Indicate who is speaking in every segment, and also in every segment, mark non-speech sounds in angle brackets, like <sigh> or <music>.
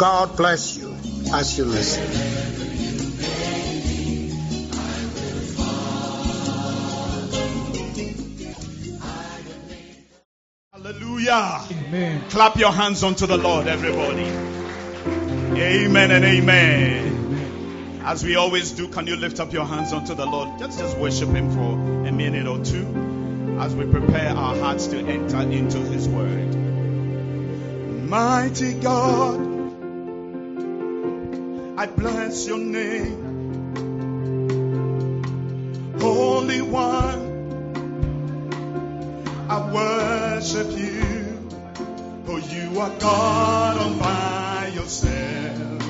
Speaker 1: God bless you as you listen.
Speaker 2: Hallelujah.
Speaker 3: Amen.
Speaker 2: Clap your hands unto the Lord, everybody. Amen and amen. As we always do, can you lift up your hands unto the Lord? Let's just worship Him for a minute or two as we prepare our hearts to enter into His Word. Mighty God, I bless your name. Holy One, I worship you, for you are God all by yourself.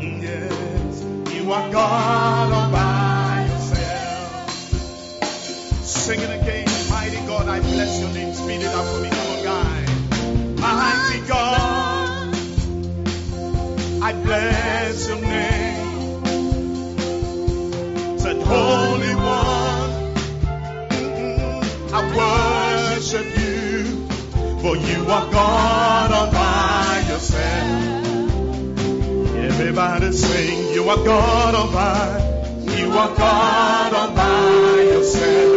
Speaker 2: Yes, you are God all by yourself. Sing it again, mighty God, I bless your name. Speed it up for me, I bless your name. Said, Holy One. I worship you, for you are God all by yourself. Everybody sing, you are God all by, you are God all by yourself.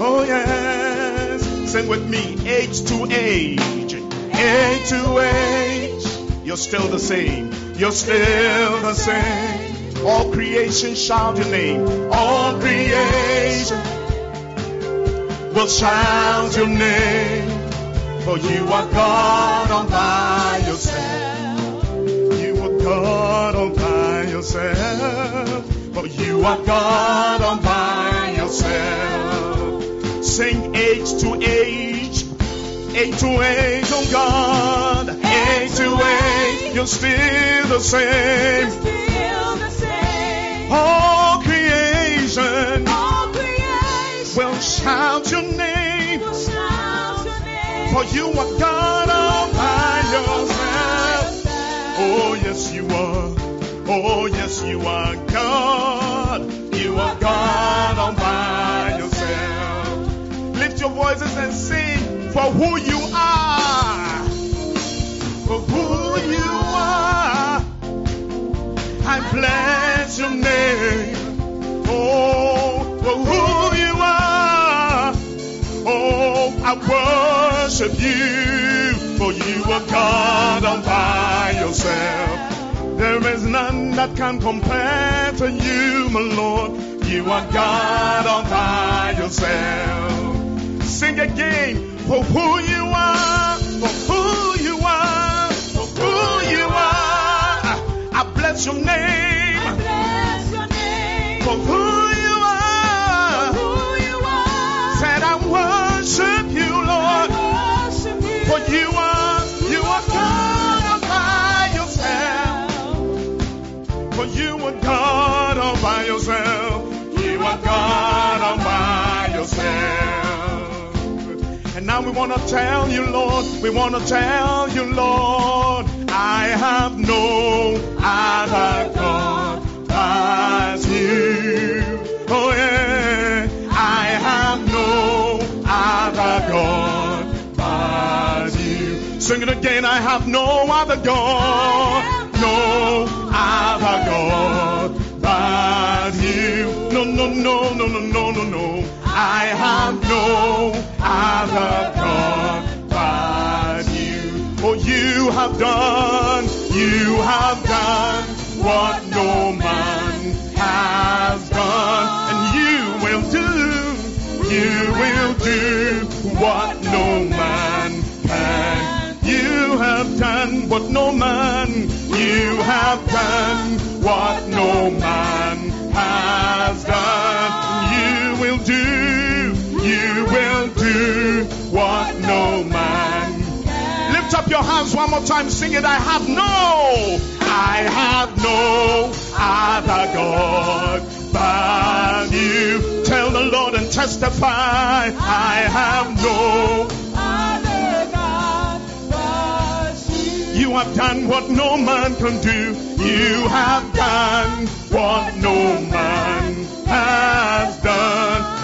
Speaker 2: Oh yes, sing with me, age to age, age to age, you're still the same, you're still the same. All creation shout your name, all creation will shout your name, for you are God all by yourself. You are God all by yourself, for you are God all by yourself. Sing age to age, age to age, oh God, age to age, you're still the same.
Speaker 4: Still the same.
Speaker 2: All creation will shout your name.
Speaker 4: will shout your name.
Speaker 2: For you are God all by yourself. Oh, yes, you are. Oh, yes, you are God. You are God all by yourself. Lift your voices and sing for who you are. For who you are. I bless your name. Oh, for who you are. Oh, I worship you, for you are God all by yourself. There is none that can compare to you, my Lord. You are God all by yourself. Sing again, for who you are, for who you are, for who you are. I bless your name,
Speaker 4: Bless your name.
Speaker 2: for who now we want to tell you, Lord, we want to tell you, Lord, I have no other God but you. Oh yeah, I have no other God but you. Sing it again, I have no other God, no other God but you. No, no, no, no, no, no, no, no. I have no other God but you. Oh, you have done, you have done what no man has done, and you will do, you will do what no man can. You have done what no man, you have done what no man has done. You will do, you will do what no man
Speaker 5: one more time. Sing it. I have no, I have no other God but you. Tell the Lord and testify. I have no.
Speaker 4: Other God but you.
Speaker 5: You have done what no man can do. You have done what no man has done.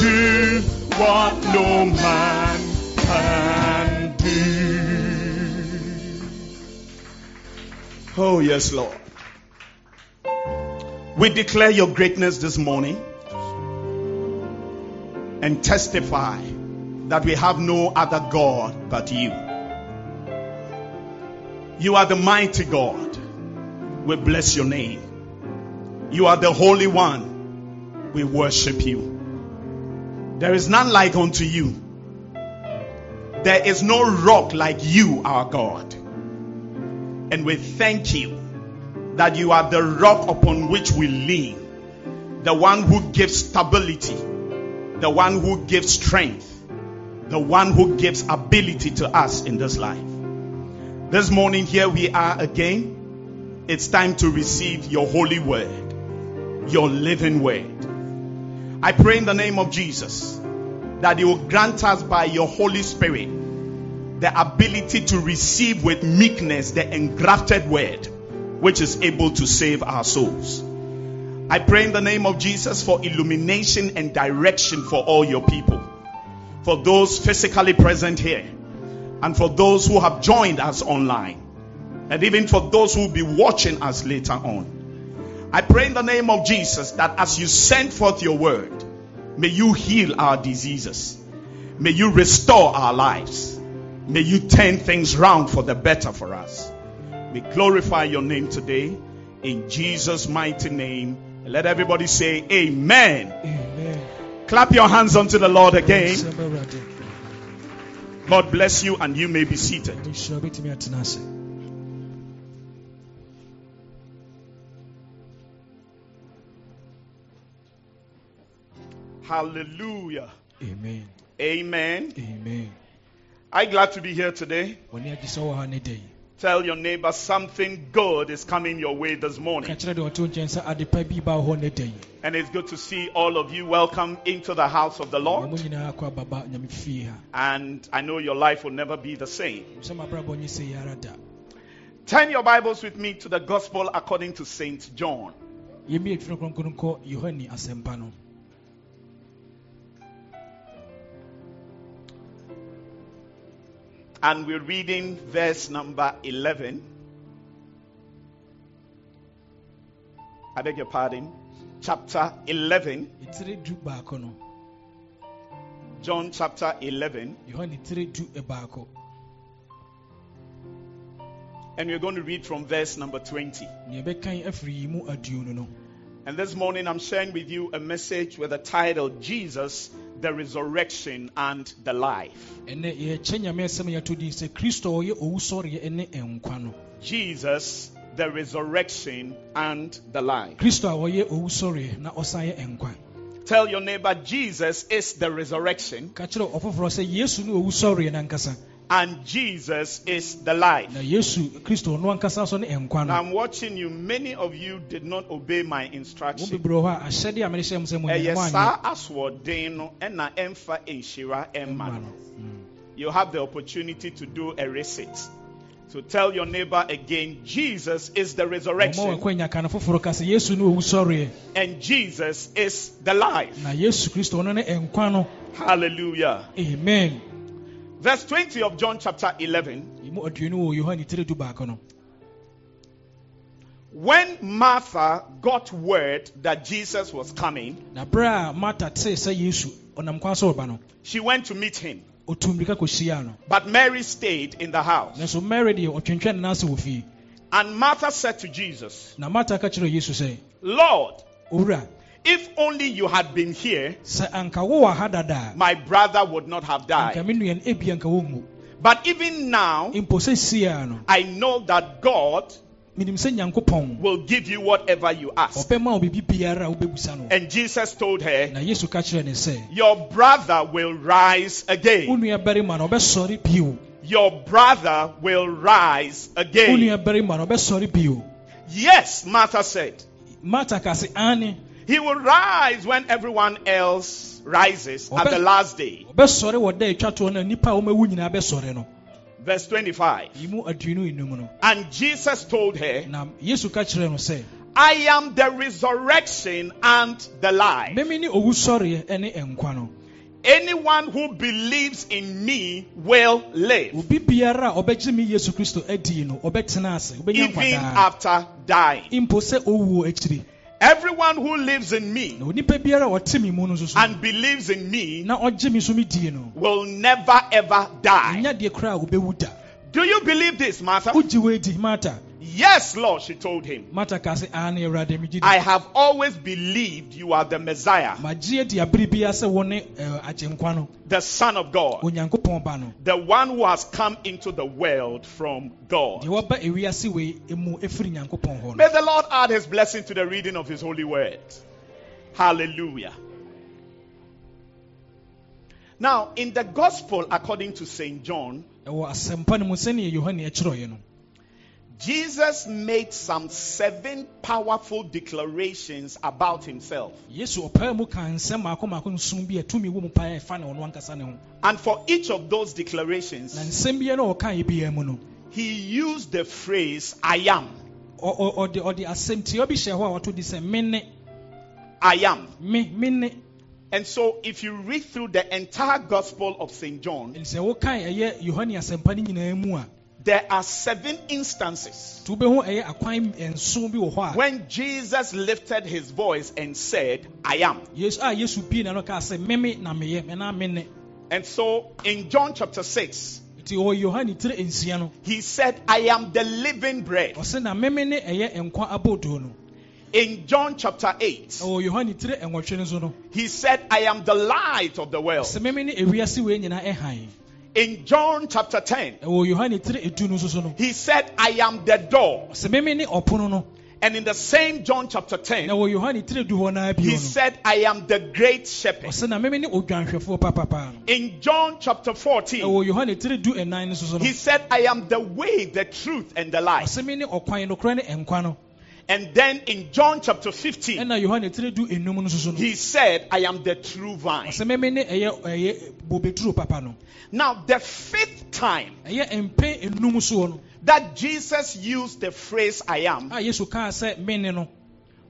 Speaker 5: Do what no man can do. Oh, yes, Lord. We declare your greatness this morning and testify that we have no other God but you. You are the mighty God. We bless your name. You are the Holy One. We worship you. There is none like unto you. There is no rock like you, our God. And we thank you that you are the rock upon which we lean, the one who gives stability, the one who gives strength, the one who gives ability to us in this life. This morning, here we are again. It's time to receive your holy word, your living word. I pray in the name of Jesus that you will grant us by your Holy Spirit the ability to receive with meekness the engrafted word which is able to save our souls. I pray in the name of Jesus for illumination and direction for all your people, for those physically present here, and for those who have joined us online, and even for those who will be watching us later on. I pray in the name of Jesus that as you send forth your word, may you heal our diseases, may you restore our lives, may you turn things round for the better for us. We glorify your name today in Jesus' mighty name. Let everybody say amen.
Speaker 3: Amen.
Speaker 5: Clap your hands unto the Lord again. God bless you and you may be seated. Hallelujah.
Speaker 3: Amen.
Speaker 5: Amen.
Speaker 3: Amen.
Speaker 5: I'm glad to be here today.
Speaker 3: W'ani agye sɛ wɔ ha ne da yi.
Speaker 5: Tell your neighbor something good is coming your way this morning.
Speaker 3: kyerɛ deɛ ɔte wo nkyɛn sɛ ade pa bi ba hɔ ne da yi.
Speaker 5: And it's good to see all of you. Welcome into the house of the Lord.
Speaker 3: nyinaa akɔ ababa nyame fie ha.
Speaker 5: And I know your life will never be the same.
Speaker 3: Sɛ mabrabɔ nye sɛ yi ara da.
Speaker 5: Turn your Bibles with me to the Gospel according to St. John. And we're reading verse number 11. I beg your pardon. Chapter 11.
Speaker 3: Etire du baako no.
Speaker 5: John chapter 11.
Speaker 3: Yohane tire du baako.
Speaker 5: And we're going to read from verse number 20. And this morning I'm sharing with you a message with the title Jesus, the Resurrection and the Life.
Speaker 3: Ɛnɛ yɛkyɛ nyame asɛm yɛato din sɛ Kristo a ɔyɛ owusɔreɛ ne nkwa no.
Speaker 5: Jesus, the Resurrection and the Life.
Speaker 3: Kristo a ɔyɛ owusɔreɛ na ɔsan yɛ nkwa.
Speaker 5: Tell your neighbor Jesus is the resurrection
Speaker 3: ka kyerɛ ɔfoforɔ sɛ yesu ne owusɔreɛ no ankasa
Speaker 5: and Jesus is the life.
Speaker 3: na yesu kristo no ankasa so ne nkwa
Speaker 5: Now I'm watching you. Many of you did not obey my
Speaker 3: mo
Speaker 5: instruction.
Speaker 3: bebree wɔ hɔ a ahyɛdeɛ a mede hyɛ m sɛ mo
Speaker 5: Ɛyɛ
Speaker 3: nyɛ mo anyɛ
Speaker 5: saa asoɔden no ɛna ɛmfa nhyira ɛmma
Speaker 3: mma
Speaker 5: no.
Speaker 3: no Mm.
Speaker 5: You have the opportunity to do a receipt. So tell your neighbor again, Jesus is the resurrection
Speaker 3: wakwanya ka no foforɔ ka sɛ yesu ne owusɔreɛ
Speaker 5: and Jesus is the life.
Speaker 3: na yesu kristo no ne nkwa no
Speaker 5: Hallelujah.
Speaker 3: amen
Speaker 5: Verse 20 of John chapter 11.
Speaker 3: yi mu aduonu wɔ yohane tire du baako no
Speaker 5: When Martha got word that Jesus was coming,
Speaker 3: na berɛ a marta tee sɛ yesu ɔnam kwan so reba no
Speaker 5: she went to meet him.
Speaker 3: ɔtu mmirika kɔhyiaa no
Speaker 5: But Mary stayed in the house.
Speaker 3: nanso mary deɛ ɔtwentwɛn ne nan ase wɔ fie
Speaker 5: And Martha said to Jesus,
Speaker 3: na marta ka kyerɛɛ yesu
Speaker 5: Lord, if only you had been here,
Speaker 3: sɛ anka wowɔ ha dada
Speaker 5: my brother would not have died.
Speaker 3: anka me nua no ebia anka wonwu
Speaker 5: But even now,
Speaker 3: mpo sɛ sie a no
Speaker 5: I know that God
Speaker 3: menim sɛ nyankopɔn
Speaker 5: will give you whatever you ask.
Speaker 3: ɔbɛma wo biribi biara a wobɛbusa no
Speaker 5: And Jesus told her,
Speaker 3: na yesu ka kyerɛ ne sɛ
Speaker 5: Your brother will rise again.
Speaker 3: nuabarima no ɔbɛsɔre bio
Speaker 5: Your brother will rise again.
Speaker 3: nuabarima no ɔbɛsɔre bio
Speaker 5: Yes, Martha said.
Speaker 3: marta ka se ane
Speaker 5: He will rise when everyone else rises at the last day.
Speaker 3: ɔbɛsɔre wɔ da a atwa toɔ no a nnipa a wɔmawu nyinaa bɛsɔre no
Speaker 5: Verse 25.
Speaker 3: yi mu aduonu enum no
Speaker 5: And Jesus told her,
Speaker 3: na yesu ka kyerɛ no sɛ
Speaker 5: I am the resurrection and the life.
Speaker 3: meme ne owu sɔreɛ ne nkwa no
Speaker 5: Anyone who believes in me will live,
Speaker 3: obi biara a ɔbɛgye me yesu kristo adi no ɔbɛtena ase ɔbɛnya nkwa
Speaker 5: even after dying.
Speaker 3: Mpo sɛ ɔwuo akyiri
Speaker 5: Everyone who lives in me
Speaker 3: na onipa biara a ɔte me mu no nso so
Speaker 5: and believes in me
Speaker 3: na ɔgye me so me die no
Speaker 5: will never ever die.
Speaker 3: ɛnya deɛ koraa a wobɛwu da
Speaker 5: Do you believe this, Martha?
Speaker 3: Wogye woadi marta
Speaker 5: Yes, Lord, she told him.
Speaker 3: marta ka se aa ne awurade megye di
Speaker 5: I have always believed you are the Messiah,
Speaker 3: magye adi abere biara sɛ wo ne eh,
Speaker 5: the Son of God,
Speaker 3: onyankopɔn ba no
Speaker 5: the one who has come into the world from God.
Speaker 3: deɛ wɔba ewiase wei mu ɛfiri nyankopɔn hɔ no
Speaker 5: May the Lord add his blessing to the reading of his holy word. Hallelujah. Now, in the gospel according to St. John, Jesus made some seven powerful declarations about himself.
Speaker 3: yesu ɔpaa mu ka nsɛm maako maako nson bi a tumi wɔ mu paa a ɛfa ne ɔno ankasa ne ho
Speaker 5: And for each of those declarations,
Speaker 3: nsɛm biara na ɔkaeɛ biara mu no
Speaker 5: he used the phrase, I am.
Speaker 3: ɔ- ɔ- ɔde ɔde asɛmtiɛ bi hyɛ hɔ a wɔto de sɛ me ne
Speaker 5: I am.
Speaker 3: me me ne
Speaker 5: And so, if you read through the entire gospel of St. John,
Speaker 3: ɛnti sɛ wokae ɛyɛ yohane asɛmpa no nyinaa mu a
Speaker 5: there are seven instances
Speaker 3: nti wobɛhu ɛyɛ eh, akwan eh, nson bi wɔ hɔ a
Speaker 5: when Jesus lifted his voice and said, I am.
Speaker 3: Ah, yesu a yesu pii na no kaa sɛ meme na meyɛ mena me ne
Speaker 5: And so, in John chapter 6,
Speaker 3: nti ɔwɔ yohane tire nsia no
Speaker 5: he said, I am the living bread.
Speaker 3: ɔsɛ na meme ne ɛyɛ nkwa abɔdoo no
Speaker 5: In John chapter 8,
Speaker 3: ɛwɔ yohane tire nwɔtwe no so no
Speaker 5: he said, I am the light of the world.
Speaker 3: Sɛ meme ne ewiase wei nyinaa ɛhan
Speaker 5: In John chapter 10,
Speaker 3: ɛwɔ yohane tire edu no nso so no
Speaker 5: he said, I am the door.
Speaker 3: sɛ meme ne ɔpono no
Speaker 5: And in the same John chapter 10,
Speaker 3: na wɔ yohane tire du hɔ naa bio
Speaker 5: he said, I am the great shepherd. In John chapter 14,
Speaker 3: ɛwɔ yohane tire du ɛnan no so so no
Speaker 5: he said, I am the way, the truth, and the life.
Speaker 3: Ɔsɛ me ne ɔkwan nokorɛ ne nkwa no
Speaker 5: And then in John chapter 15,
Speaker 3: ɛna yohane tire du enum no so so no.
Speaker 5: he said, I am the true vine.
Speaker 3: ɔsɛ meme ne ɛyɛ ɛyɛ bobeturo papa no.
Speaker 5: Now, the fifth time
Speaker 3: ɛyɛ mpɛn enum soɔ no.
Speaker 5: that Jesus used the phrase I am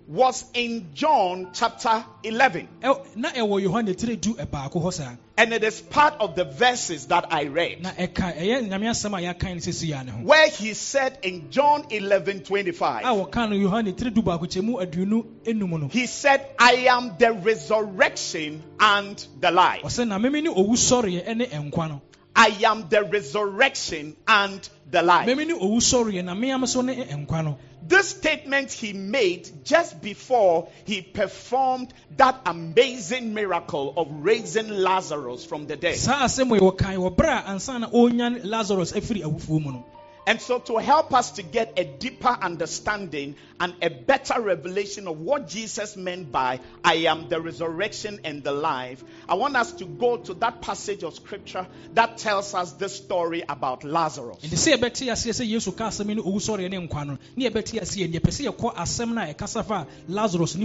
Speaker 5: was in John chapter 11.
Speaker 3: Ɛ- na ɛwɔ yohane tire du ɛbaako hɔ saa
Speaker 5: And it is part of the verses that I read.
Speaker 3: na ɛka ɛyɛ nyame asɛm a yɛakan no sɛsi yɛ ne ho
Speaker 5: Where he said in John 11 25,
Speaker 3: a wɔka no yohane tire du baako kyɛ mu aduonu enum no
Speaker 5: he said, I am the resurrection and the life.
Speaker 3: Ɔsɛ na meme ne owu sɔreɛ ne nkwa no
Speaker 5: I am the resurrection and the life.
Speaker 3: meme ne owu sɔreɛ na meam so ne nkwa no
Speaker 5: This statement he made just before he performed that amazing miracle of raising Lazarus from the dead. And so, to help us to get a deeper understanding and a better revelation of what Jesus meant by I am the resurrection and the life, I want us to go to that passage of scripture that tells us this story about Lazarus.
Speaker 3: lazarus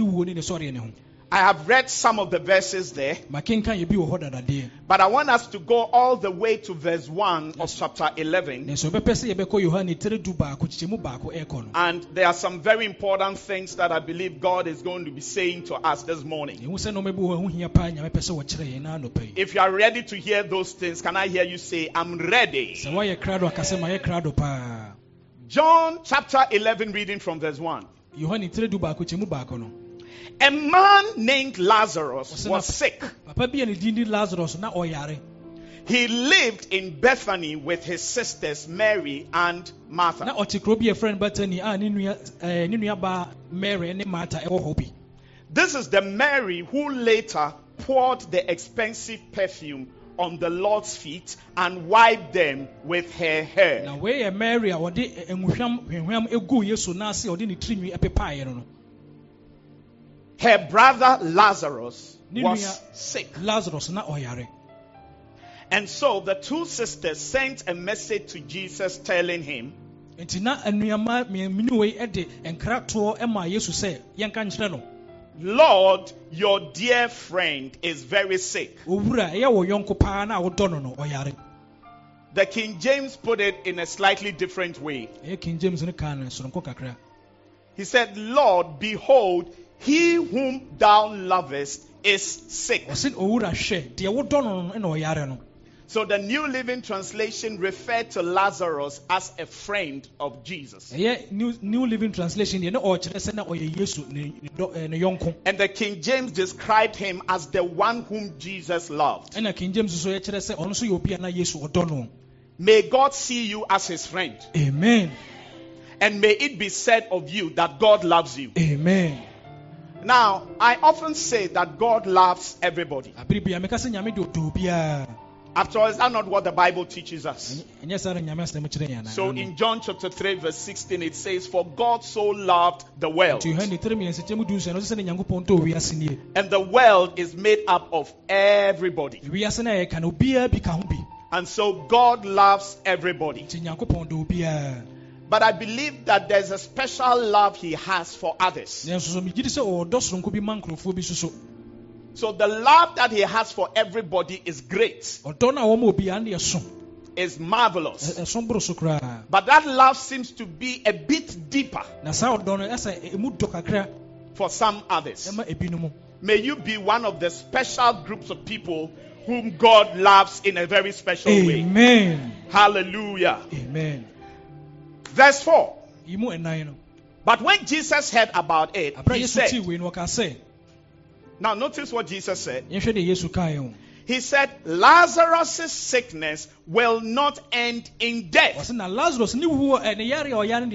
Speaker 3: ne wuo ne ne sɔreɛ ne ho
Speaker 5: I have read some of the verses there,
Speaker 3: makenka yɛbi wɔ hɔ dadadeɛ
Speaker 5: but I want us to go all the way to verse 1 of chapter 11.
Speaker 3: nanso yɛbɛpɛ sɛ yɛbɛkɔ yohane tere du baako kyekyɛmu baako ɛrekɔ no
Speaker 5: And there are some very important things that I believe God is going to be saying to us this morning.
Speaker 3: ɛhu sɛ nɔma bi wɔ hɔ ho hia paa nyame pɛ sɛ wɔkyerɛ yɛn na anɔpa yi
Speaker 5: If you are ready to hear those things, can I hear you say, I'm ready?
Speaker 3: sɛ woayɛ krado aka sɛ mayɛ krado paa
Speaker 5: John chapter 11, reading from verse 1.
Speaker 3: Yohane tere du baako kyɛmu baako no
Speaker 5: A man named Lazarus was sick.
Speaker 3: papa bi a ne lazarus na ɔyare
Speaker 5: He lived in Bethany with his sisters Mary and Martha.
Speaker 3: ɔte kuro bi yɛfrɛ no batani a ne nua ɛɛ, ne nuabaa mary ne marta ɛwɔ
Speaker 5: This is the Mary who later poured the expensive perfume on the Lord's feet and wiped them with her hair. Her brother Lazarus was sick.
Speaker 3: lazarus na oyare.
Speaker 5: And so the two sisters sent a message to Jesus telling him,
Speaker 3: nti na nnuama mmienu wei de nkratoɔ ma yesu sɛ yɛnka nkyerɛ no
Speaker 5: Lord, your dear friend is very sick.
Speaker 3: owura ɛyɛ wɔ yɔnko paa na a wodɔ no no ɔyare
Speaker 5: The King James put it in a slightly different way.
Speaker 3: ɛyɛ king james no kaa no soronko kakra
Speaker 5: He said, Lord, behold, he whom thou lovest is sick.
Speaker 3: ɔse owura hwɛ deɛ wodɔ no no na ɔyare no
Speaker 5: So the New Living Translation referred to Lazarus as a friend of Jesus.
Speaker 3: new, new living translation deɛ ne ɔkyerɛ sɛ na ɔyɛ yesu ne, ne, dɔ- eh,
Speaker 5: And the King James described him as the one whom Jesus loved.
Speaker 3: king james nso yɛkyerɛ sɛ ɔno nso yɛ obi a na yesu ɔdɔ no
Speaker 5: May God see you as his friend.
Speaker 3: amen
Speaker 5: And may it be said of you that God loves you.
Speaker 3: amen
Speaker 5: Now, I often say that God loves everybody.
Speaker 3: abere bia meka sɛ nyame de ɔdɔ obiaa
Speaker 5: After all, is that not what the Bible teaches us?
Speaker 3: ɛnyɛ saa na nyame asɛm kyerɛ yɛn
Speaker 5: So in John chapter 3, verse 16, it says, For God so loved the world.
Speaker 3: nti yohane tiri mmiɛnsa mu du nsia no ɔsɛ sɛ ne nyankopɔn dɔ wiase nie
Speaker 5: And the world is made up of everybody.
Speaker 3: wiase no a yɛka no obiaa bi ka ho bi
Speaker 5: And so God loves everybody.
Speaker 3: Nti nyankopɔn dɔ obiaa
Speaker 5: But I believe that there's a special love He has for others.
Speaker 3: so megye di sɛ ɔwɔ dɔ soronko bi ma nkurɔfoɔ bi soso
Speaker 5: So the love that He has for everybody is great,
Speaker 3: ɔdɔ no a wɔma obiaa ne ɛso
Speaker 5: is marvelous.
Speaker 3: Ɛ- ɛso boro so koraa
Speaker 5: But that love seems to be a bit deeper
Speaker 3: na saa ɔdɔ no ɛsɛ ɛmu dɔ kakra
Speaker 5: for some others. May you be one of the special groups of people whom God loves in a very special way.
Speaker 3: amen
Speaker 5: Hallelujah.
Speaker 3: amen
Speaker 5: Verse 4.
Speaker 3: yi mu ɛnan no
Speaker 5: But when Jesus heard about it, he said,
Speaker 3: wei no ɔka
Speaker 5: Now notice what Jesus said.
Speaker 3: yɛhwɛ deɛ yesu kaeɛ ho
Speaker 5: He said, Lazarus' sickness will not end in death.
Speaker 3: ɔsɛ na lazarus ne wuo ɛ ne yare a ɔyare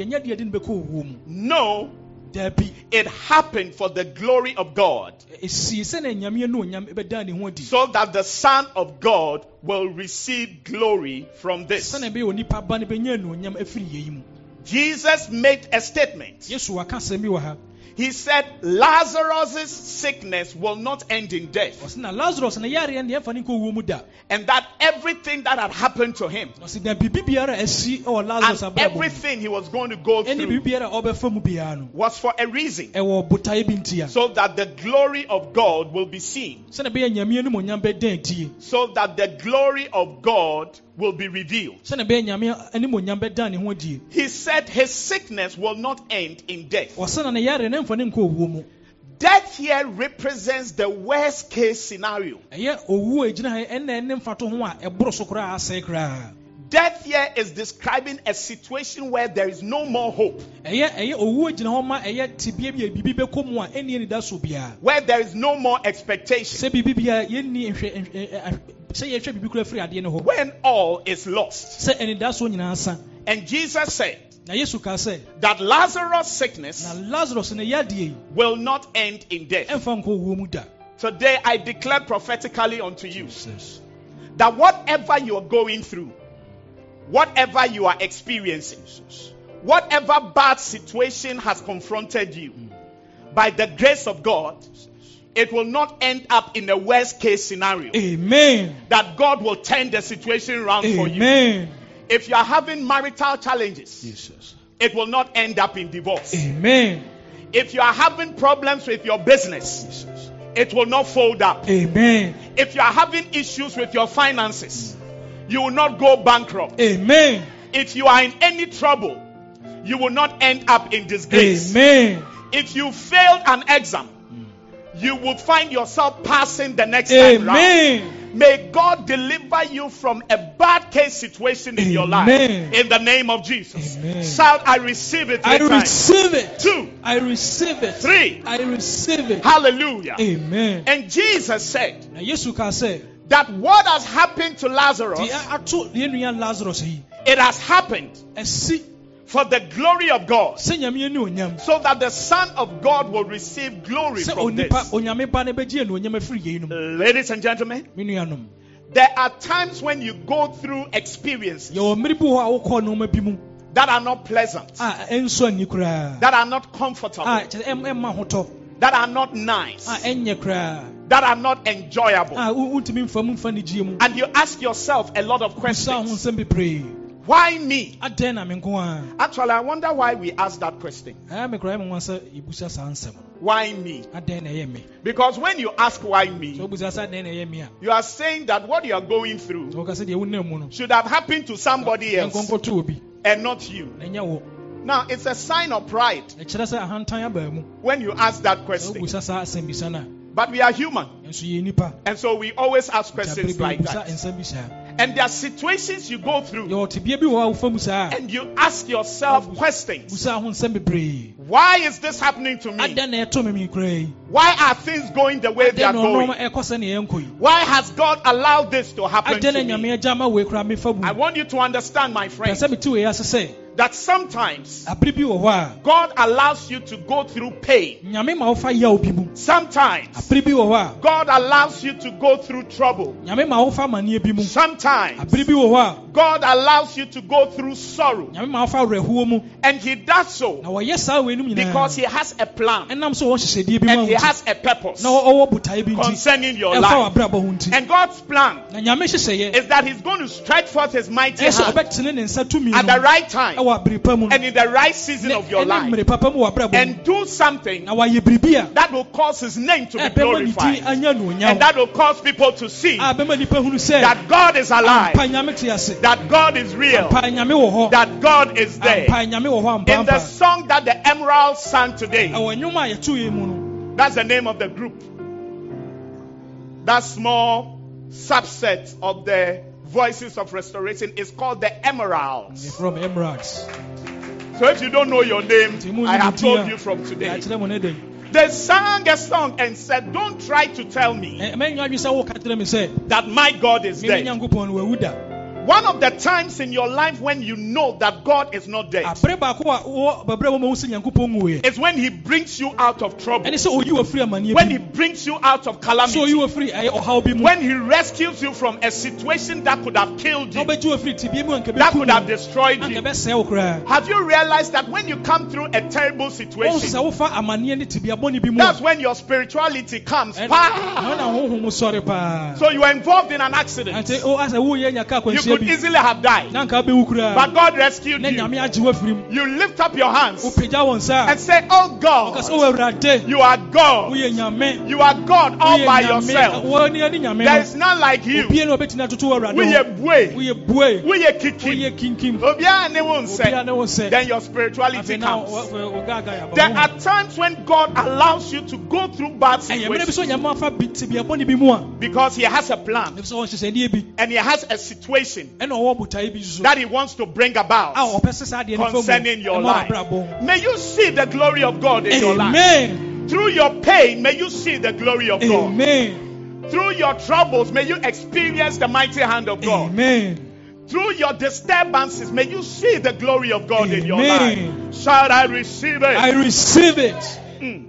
Speaker 3: no deɛ nyɛ deɛ de no bɛkɔ owuo mu
Speaker 5: No,
Speaker 3: daabi
Speaker 5: it happened for the glory of God, eh,
Speaker 3: ɛsii sɛne nyame no onyam bɛdaa ne ho adi
Speaker 5: so that the Son of God will receive glory from this.
Speaker 3: sɛne ɛbɛyɛ onipa ba no bɛnya anuonyam afiri yɛyi mu
Speaker 5: Jesus made a statement.
Speaker 3: Yesu waka asɛm bi wɔ ha
Speaker 5: He said, Lazarus' sickness will not end in death,
Speaker 3: ɔsɛ na lazarus ne yareɛ no deɛ ɛmfa ne nkɔ owuo mu da.
Speaker 5: And that everything that had happened to him
Speaker 3: ɔsɛ na biribi biara a asi oh,
Speaker 5: and everything he was going to go through
Speaker 3: biribi biara a ɔbɛfa mu biara no.
Speaker 5: was for a reason,
Speaker 3: ɛwɔ botaeɛ bi ntia
Speaker 5: so that the glory of God will be seen,
Speaker 3: sɛne ɛbɛyɛ nyame no onyam bɛda adie
Speaker 5: so that the glory of God will be revealed.
Speaker 3: sɛne ɛbɛyɛ nyame anim onyam bɛda ne ho adie
Speaker 5: He said his sickness will not end in death.
Speaker 3: Ɔsɛ na ne yareɛ no ɛmfa ne nkɔ owuo mu.
Speaker 5: Death here represents the worst case scenario.
Speaker 3: ɛyɛ owuo a ɛgyina ha ɛnna ɛne mfato ho a ɛboro so koraa asɛe koraa.
Speaker 5: Death here is describing a situation where there is no more hope,
Speaker 3: ɛyɛ ɛyɛ owuo gyina hɔ ma ɛyɛ tebea bi a biribi bɛkɔ mu a ɛnni anida so biara
Speaker 5: where there is no more expectation,
Speaker 3: eh, eh, ah, adeɛ no hɔ.
Speaker 5: When all is lost.
Speaker 3: sɛ anida so nyinaa sa.
Speaker 5: And Jesus said
Speaker 3: na yesu kaa sɛ
Speaker 5: that Lazarus' sickness
Speaker 3: lazarus ne yadeɛ yi
Speaker 5: will not end in death.
Speaker 3: ɛmfa nkɔ owuo mu da.
Speaker 5: Today I declare prophetically unto you that whatever you are going through, whatever you are experiencing, whatever bad situation has confronted you, mm. by the grace of God, it will not end up in a worst case scenario.
Speaker 3: amen.
Speaker 5: That God will turn the situation around for you.
Speaker 3: Amen
Speaker 5: If you are having marital challenges,
Speaker 3: jesus
Speaker 5: it will not end up in divorce.
Speaker 3: amen
Speaker 5: If you are having problems with your business,
Speaker 3: jesus
Speaker 5: it will not fold up.
Speaker 3: amen
Speaker 5: If you are having issues with your finances, you will not go bankrupt.
Speaker 3: amen
Speaker 5: If you are in any trouble, you will not end up in disgrace.
Speaker 3: amen
Speaker 5: If you failed an exam, you will find yourself passing the next time round.
Speaker 3: Amen
Speaker 5: May God deliver you from a bad case situation in your life. In the name of Jesus.
Speaker 3: Amen.
Speaker 5: Shout, I receive it.
Speaker 3: i
Speaker 5: times.
Speaker 3: receive it
Speaker 5: Two,
Speaker 3: i receive it
Speaker 5: three.
Speaker 3: i receive it
Speaker 5: Hallelujah.
Speaker 3: amen
Speaker 5: And Jesus said
Speaker 3: na yesu kaa sɛ
Speaker 5: that what has happened to Lazarus,
Speaker 3: deɛ ato deɛ nua lazarus yi
Speaker 5: it has happened
Speaker 3: ɛsi
Speaker 5: for the glory of God,
Speaker 3: sɛ nyame ani onyam.
Speaker 5: So that the Son of God will receive glory from this.
Speaker 3: onyame ba no bɛgye anuonyam afiri yeinom
Speaker 5: Ladies and gentlemen, There are times when you go through experiences
Speaker 3: yɛwɔ mmere bi wɔ hɔ a wokɔɔ nneɛma bi mu.
Speaker 5: that are not pleasant,
Speaker 3: a ɛnso anni koraa.
Speaker 5: that are not comfortable,
Speaker 3: kyerɛ ɛm- ɛmma hotɔ
Speaker 5: that are not nice, that are not enjoyable.
Speaker 3: a wo- wontumi mfa mu mfa ne gyie mu.
Speaker 5: And you ask yourself a lot of questions. Why me?
Speaker 3: adɛn na me nko a
Speaker 5: Actually, I wonder why we ask that question.
Speaker 3: ɛyɛ me koraa ɛma nwa sɛ yɛbusa saa
Speaker 5: Why me?
Speaker 3: adɛn na ɛyɛ me
Speaker 5: Because when you ask why me,
Speaker 3: wobusa sɛ adɛn na ɛyɛ me a
Speaker 5: you are saying that what you are going through
Speaker 3: sɛ woka sɛ deɛ wonam mu no
Speaker 5: should have happened to somebody else and not you.
Speaker 3: na ɛnyɛ wo
Speaker 5: Now, it's a sign of pride
Speaker 3: ɛkyerɛ sɛ ahantan aba mu
Speaker 5: when you ask that question.
Speaker 3: wobusa saa asɛm bisa no
Speaker 5: But we are human,
Speaker 3: a ɛnso yɛ nipa
Speaker 5: and so we always ask questions like that.
Speaker 3: Nsɛm bi saa
Speaker 5: And there are situations you go through,
Speaker 3: yɛwɔ tebea bi wɔ hɔ a wofa mu saa
Speaker 5: and you ask yourself questions.
Speaker 3: busa ho nsɛm bebree
Speaker 5: Why is this happening to me?
Speaker 3: adɛn na ɛtɔ me mi koraa yi
Speaker 5: Why are things going the way they are
Speaker 3: adɛn na ɔnɔɔma
Speaker 5: going?
Speaker 3: ɛkɔ sɛ ne yɛnkɔ yi
Speaker 5: Why has God allowed this to happen to me?
Speaker 3: nyame agya ma wei koraa mefa mu
Speaker 5: I want you to understand, my friend,
Speaker 3: sɛ mete wei ase sɛ
Speaker 5: that sometimes
Speaker 3: abere bi wɔ hɔ a
Speaker 5: God allows you to go through pain.
Speaker 3: nyame ma wofa yaw bi mu
Speaker 5: Sometimes
Speaker 3: abere bi wɔ hɔ a
Speaker 5: God allows you to go through trouble.
Speaker 3: nyame ma wofa amanneɛ bi mu
Speaker 5: Sometimes
Speaker 3: abere bi wɔ hɔ
Speaker 5: God allows you to go through sorrow.
Speaker 3: a nyame ma wofa awerɛhoɔ mu
Speaker 5: And He does so
Speaker 3: na wɔyɛ saa wei nom
Speaker 5: because He has a plan
Speaker 3: ɛnam sɛ wɔwɔ hyehyɛdeɛ bi ma
Speaker 5: and He has a purpose
Speaker 3: na ɔwɔ botaeɛ bi nti
Speaker 5: concerning your life.
Speaker 3: w'abrabɔ ho nti
Speaker 5: And God's plan is that He's going to stretch forth His mighty hand
Speaker 3: ɔbɛtene ne nsa
Speaker 5: at the right time
Speaker 3: ɛwɔ abere pa mu no.
Speaker 5: And in the right season of your life
Speaker 3: mmere papa mu wɔ abrabɔ mu
Speaker 5: and do something
Speaker 3: na wayɛ biribi a
Speaker 5: that will cause His name to be glorified. and that will cause people to see
Speaker 3: a bɛma nnipa hunu sɛ
Speaker 5: that God is alive,
Speaker 3: nyame te ase.
Speaker 5: that God is real,
Speaker 3: ampa nyame wɔ hɔ.
Speaker 5: that God is there.
Speaker 3: ampa nyame wɔ hɔ ampa
Speaker 5: In the song that the Emerald sang today,
Speaker 3: ɛwɔ nnwom a yɛtoo yɛ mu no.
Speaker 5: that's the name of the group. That small subset of the voices of restoration is called the Emeralds.
Speaker 3: from emeralds
Speaker 5: So if you don't know your name, I have told you from today.
Speaker 3: yɛakyerɛ mo ne dɛn
Speaker 5: They sang a song and said, Don't try to tell me
Speaker 3: Ɛ- mɛnwa adwe sɛ woka kyerɛ me sɛ
Speaker 5: that my God is dead.
Speaker 3: Nyankopɔn no wawu da
Speaker 5: One of the times in your life when you know that God is not dead
Speaker 3: abere baako a wɔ babrɛ wɔ ma wo sɛ nyankopɔn nwuiɛ
Speaker 5: is when He brings you out of trouble,
Speaker 3: ɛne sɛ ɔyi wɔ firi amanneɛ
Speaker 5: when He brings you out of calamity,
Speaker 3: wɔ firi ɛyɛ ɔhaw bi mu
Speaker 5: when He rescues you from a situation that could have killed you,
Speaker 3: wobɛgye wɔ firi tibia mu anka
Speaker 5: that could have destroyed you.
Speaker 3: bɛsɛe wo koraa
Speaker 5: Have you realized that when you come through a terrible situation,
Speaker 3: sɛ wofa amanneɛ ne tibia bɔne bi mu a
Speaker 5: that's when your spirituality comes.
Speaker 3: ɛn-
Speaker 5: Pah!
Speaker 3: ɛhɔ na honhom sɔre paa
Speaker 5: So you are involved in an accident.
Speaker 3: ante o- asɛ woyɛ nya ka
Speaker 5: You
Speaker 3: akwanhyia
Speaker 5: could easily have died,
Speaker 3: na anka wobɛwu
Speaker 5: but God rescued you.
Speaker 3: nyame agye wo afiri mu
Speaker 5: You lift up your hands
Speaker 3: wopagya wo nsa a
Speaker 5: and say, Oh God,
Speaker 3: sɛ wowɔ awurade
Speaker 5: you are God. You are God all by yourself.
Speaker 3: wɔne ane nyame.
Speaker 5: There is none like you.
Speaker 3: obie na wɔbɛtumi atoto wɔ awurade
Speaker 5: We are bue. We are kiki.
Speaker 3: woyɛ kinkim.
Speaker 5: Obiara ne wo
Speaker 3: obia
Speaker 5: nsɛ.
Speaker 3: ne wo sɛ
Speaker 5: Then your spirituality comes. There are times when God allows you to go through bad
Speaker 3: ɛyɛ mmerɛ bi
Speaker 5: situations.
Speaker 3: sɛ onyame afa bi tibia bɔne bi mu a
Speaker 5: because He has a plan.
Speaker 3: Ɛfi sɛ ɔhyehyɛdeɛ bi.
Speaker 5: And He has a situation
Speaker 3: ɛna ɔwɔ botaeɛ bi so
Speaker 5: that He wants to bring about
Speaker 3: ɔpɛ sɛ saa deɛ no fa mu
Speaker 5: concerning your life. May you see the glory of God in your life. Through your pain, may you see the glory of God. Through your troubles, may you experience the mighty hand of God.
Speaker 3: amen
Speaker 5: Through your disturbances, may you see the glory of God in your life. Shall I receive it?
Speaker 3: i receive it
Speaker 5: Mm.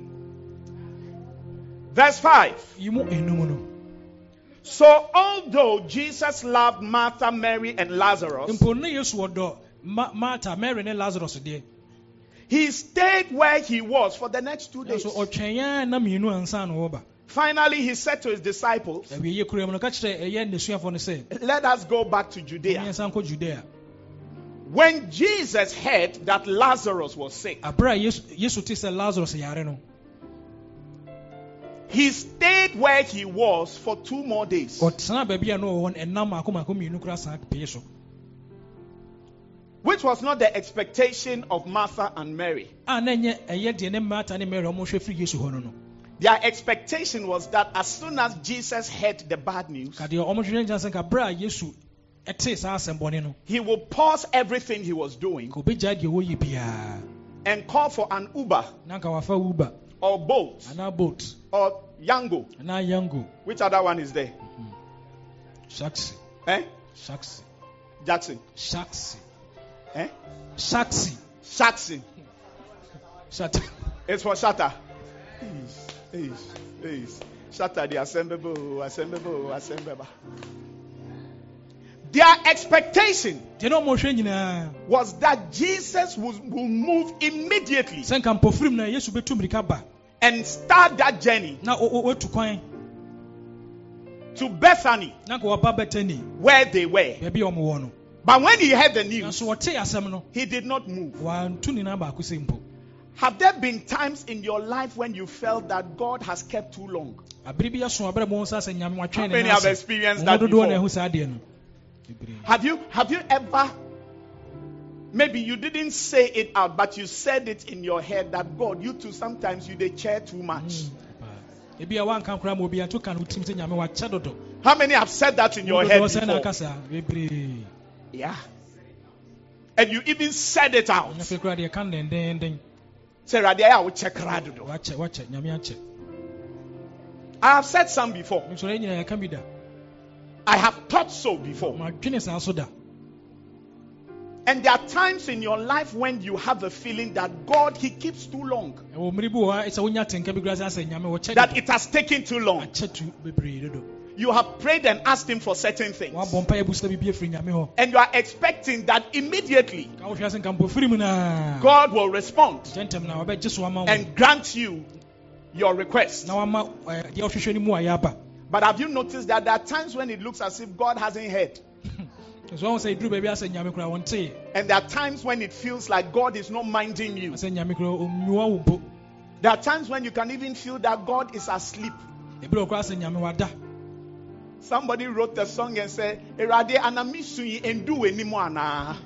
Speaker 5: Verse 5. So, although Jesus loved Martha, Mary, and Lazarus,
Speaker 3: mpo ne yesu wɔdɔ Ma- mary ne lazarus
Speaker 5: he stayed where he was for the next two days.
Speaker 3: nso ɔtwɛn a na mmienu ansa na wɔba
Speaker 5: Finally, he said to his disciples,
Speaker 3: awie kura mu no ka kyerɛ ɛyɛ n'asuafoɔ no sɛ
Speaker 5: Let us go back to Judea.
Speaker 3: judea
Speaker 5: When Jesus heard that Lazarus was sick, he stayed where he was for two more days.
Speaker 3: ɔtena baabi a na ɔwɔ no ɛnam maako maako mmienu kora san pee so.
Speaker 5: Which was not the expectation of Martha and Mary.
Speaker 3: a na ɛnyɛ ɛyɛ deɛ ne marta ne mary ɔmohwɛ firi yesu hɔ no no.
Speaker 5: Their expectation was that as soon as Jesus heard the bad news,
Speaker 3: ka deɛ ɔmohwehwɛ nkyɛn sɛ nka berɛ a yesu ɛtee saa asɛm bɔne no
Speaker 5: he would pause everything he was doing
Speaker 3: ka obɛgyaa deɛ wɔyɛ biara
Speaker 5: and call for an Uber
Speaker 3: na nka wafa uber
Speaker 5: or Bolt
Speaker 3: anaa Bolt
Speaker 5: or Yango.
Speaker 3: anaa yango
Speaker 5: Which other one is there?
Speaker 3: shaxi
Speaker 5: Eh?
Speaker 3: shaxi
Speaker 5: Jackson.
Speaker 3: shaxi
Speaker 5: Eh?
Speaker 3: shaxi
Speaker 5: Jackson.
Speaker 3: shata <laughs>
Speaker 5: It's for Shatter. Yes, yes, yes. Shatter the assemblable, assemblable, assemblable. Their expectation
Speaker 3: deɛ na ɔmɔhwɛ nyinaa
Speaker 5: was that Jesus would, will move immediately
Speaker 3: sɛ nka mpɔfirim na yesu bɛtu mmirika ba
Speaker 5: and start that journey
Speaker 3: na o- o- watu
Speaker 5: to Bethany
Speaker 3: na nka wɔba bɛtani
Speaker 5: where they were.
Speaker 3: baabi a ɔmowɔ no
Speaker 5: But when he heard the news,
Speaker 3: nanso wɔtee asɛm no
Speaker 5: he did not move.
Speaker 3: wantu ne nan baako sɛ mpo
Speaker 5: Have there been times in your life when you felt that God has kept too long?
Speaker 3: abere bi aso abrɛ mo nsa sɛ nyame
Speaker 5: How many have experienced that before?
Speaker 3: ɛho saa adeɛ no Bebree.
Speaker 5: Have you have you ever maybe you didn't say it out, but you said it in your head that God, you too sometimes you they chair too much.
Speaker 3: Paa. ebi a wanka koraa ma obi anto ka no wotim sɛ nyame wakyɛ dodo
Speaker 5: How many have said that in your head
Speaker 3: Dodoɔ sɛ na
Speaker 5: before?
Speaker 3: aka saa bebree
Speaker 5: Yeah. And you even said it out. Say I will check radodo."
Speaker 3: wakyɛ wakyɛ nyame akyɛ
Speaker 5: I have said some before.
Speaker 3: mesɔre nyina yɛka bi da
Speaker 5: I have thought so before. And there are times in your life when you have a feeling that God He keeps too long.
Speaker 3: ɛwɔ mmere bi wɔ ha sɛ wonya tenka bi koraa sɛ asɛ nyame wɔkyɛ
Speaker 5: That it has taken too long.
Speaker 3: akyɛ tu bebree dodo
Speaker 5: You have prayed and asked Him for certain things.
Speaker 3: wabɔ mpa yɛbu sɛ biribi afiri nyame hɔ
Speaker 5: And you are expecting that immediately
Speaker 3: ka wohwɛ sɛ nka mpɔfiri mu naa
Speaker 5: God will respond
Speaker 3: gyɛntɛm na wabɛgye so ama wo
Speaker 5: and grant you your request.
Speaker 3: eh, deɛ wohwehwɛ no mu a yɛaba
Speaker 5: But have you noticed that there are times when it looks as if God hasn't heard? And there are times when it feels like God is not minding you.
Speaker 3: sɛ nyame koraa ɔnnwua wo mpo
Speaker 5: There are times when you can even feel that God is asleep.
Speaker 3: ɛberɛ wɔ koraa sɛ nyame wada
Speaker 5: Somebody wrote a song and said, Erade anamisui endu enimu ana."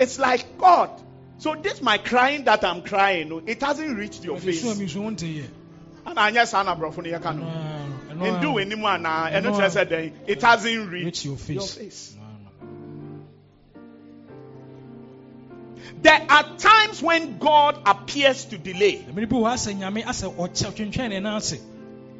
Speaker 5: It's like God. So this my crying that I'm crying, it hasn't reached your face.
Speaker 3: mesu a mesu
Speaker 5: And I just ana brofo ne yaka no. Endu enimu ana. Eno kyerɛ sɛ dɛn, It hasn't reached
Speaker 3: reach your
Speaker 5: your
Speaker 3: face
Speaker 5: There are times when God appears to delay.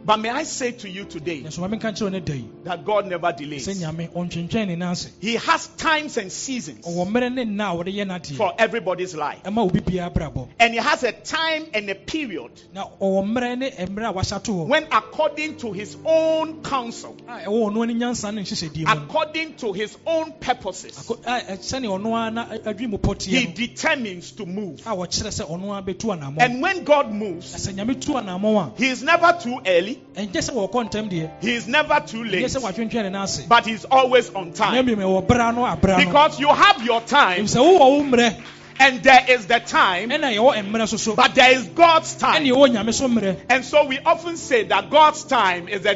Speaker 5: But may I say to you today
Speaker 3: nanso ma menka kyerɛ wo ne da
Speaker 5: that God never delays.
Speaker 3: sɛ nyame ɔntwentwɛn ne nan ase.
Speaker 5: He has times and seasons
Speaker 3: ɔwɔ mmerɛ ne nna a wɔde yɛ n'adeɛ
Speaker 5: for everybody's life.
Speaker 3: ɛma obi biara brabɔ.
Speaker 5: And he has a time and a period
Speaker 3: na ɔwɔ mmerɛ ne mmerɛ a wahyɛ to hɔ.
Speaker 5: when, according to his own counsel,
Speaker 3: a ɛwɔ ɔno ani nyansa ne nhyehyɛdeɛ mu. no
Speaker 5: according to his own purposes,
Speaker 3: Ako- a- ɛ- sɛnea ɔno ara na adwene mu
Speaker 5: he determines to move.
Speaker 3: a wɔkyerɛ sɛ ɔno ara bɛtu anammɔ
Speaker 5: And when God moves,
Speaker 3: sɛ nyame tu anammɔ
Speaker 5: he is never too early,
Speaker 3: a ɛnkyɛ sɛ wɔkɔ ntɛm
Speaker 5: he is never too late,
Speaker 3: sɛ watwentwɛn ne
Speaker 5: but he's always on time.
Speaker 3: mmom ɛwɔ berɛ no aberɛ no.
Speaker 5: Because you have your time,
Speaker 3: ɛfiri sɛ wowɔ wo mmerɛ
Speaker 5: and there is the time,
Speaker 3: ɛna yɛwɔ mmerɛ so so.
Speaker 5: But there is God's time.
Speaker 3: yɛwɔ nyame so mmerɛ
Speaker 5: And so we often say that God's time is the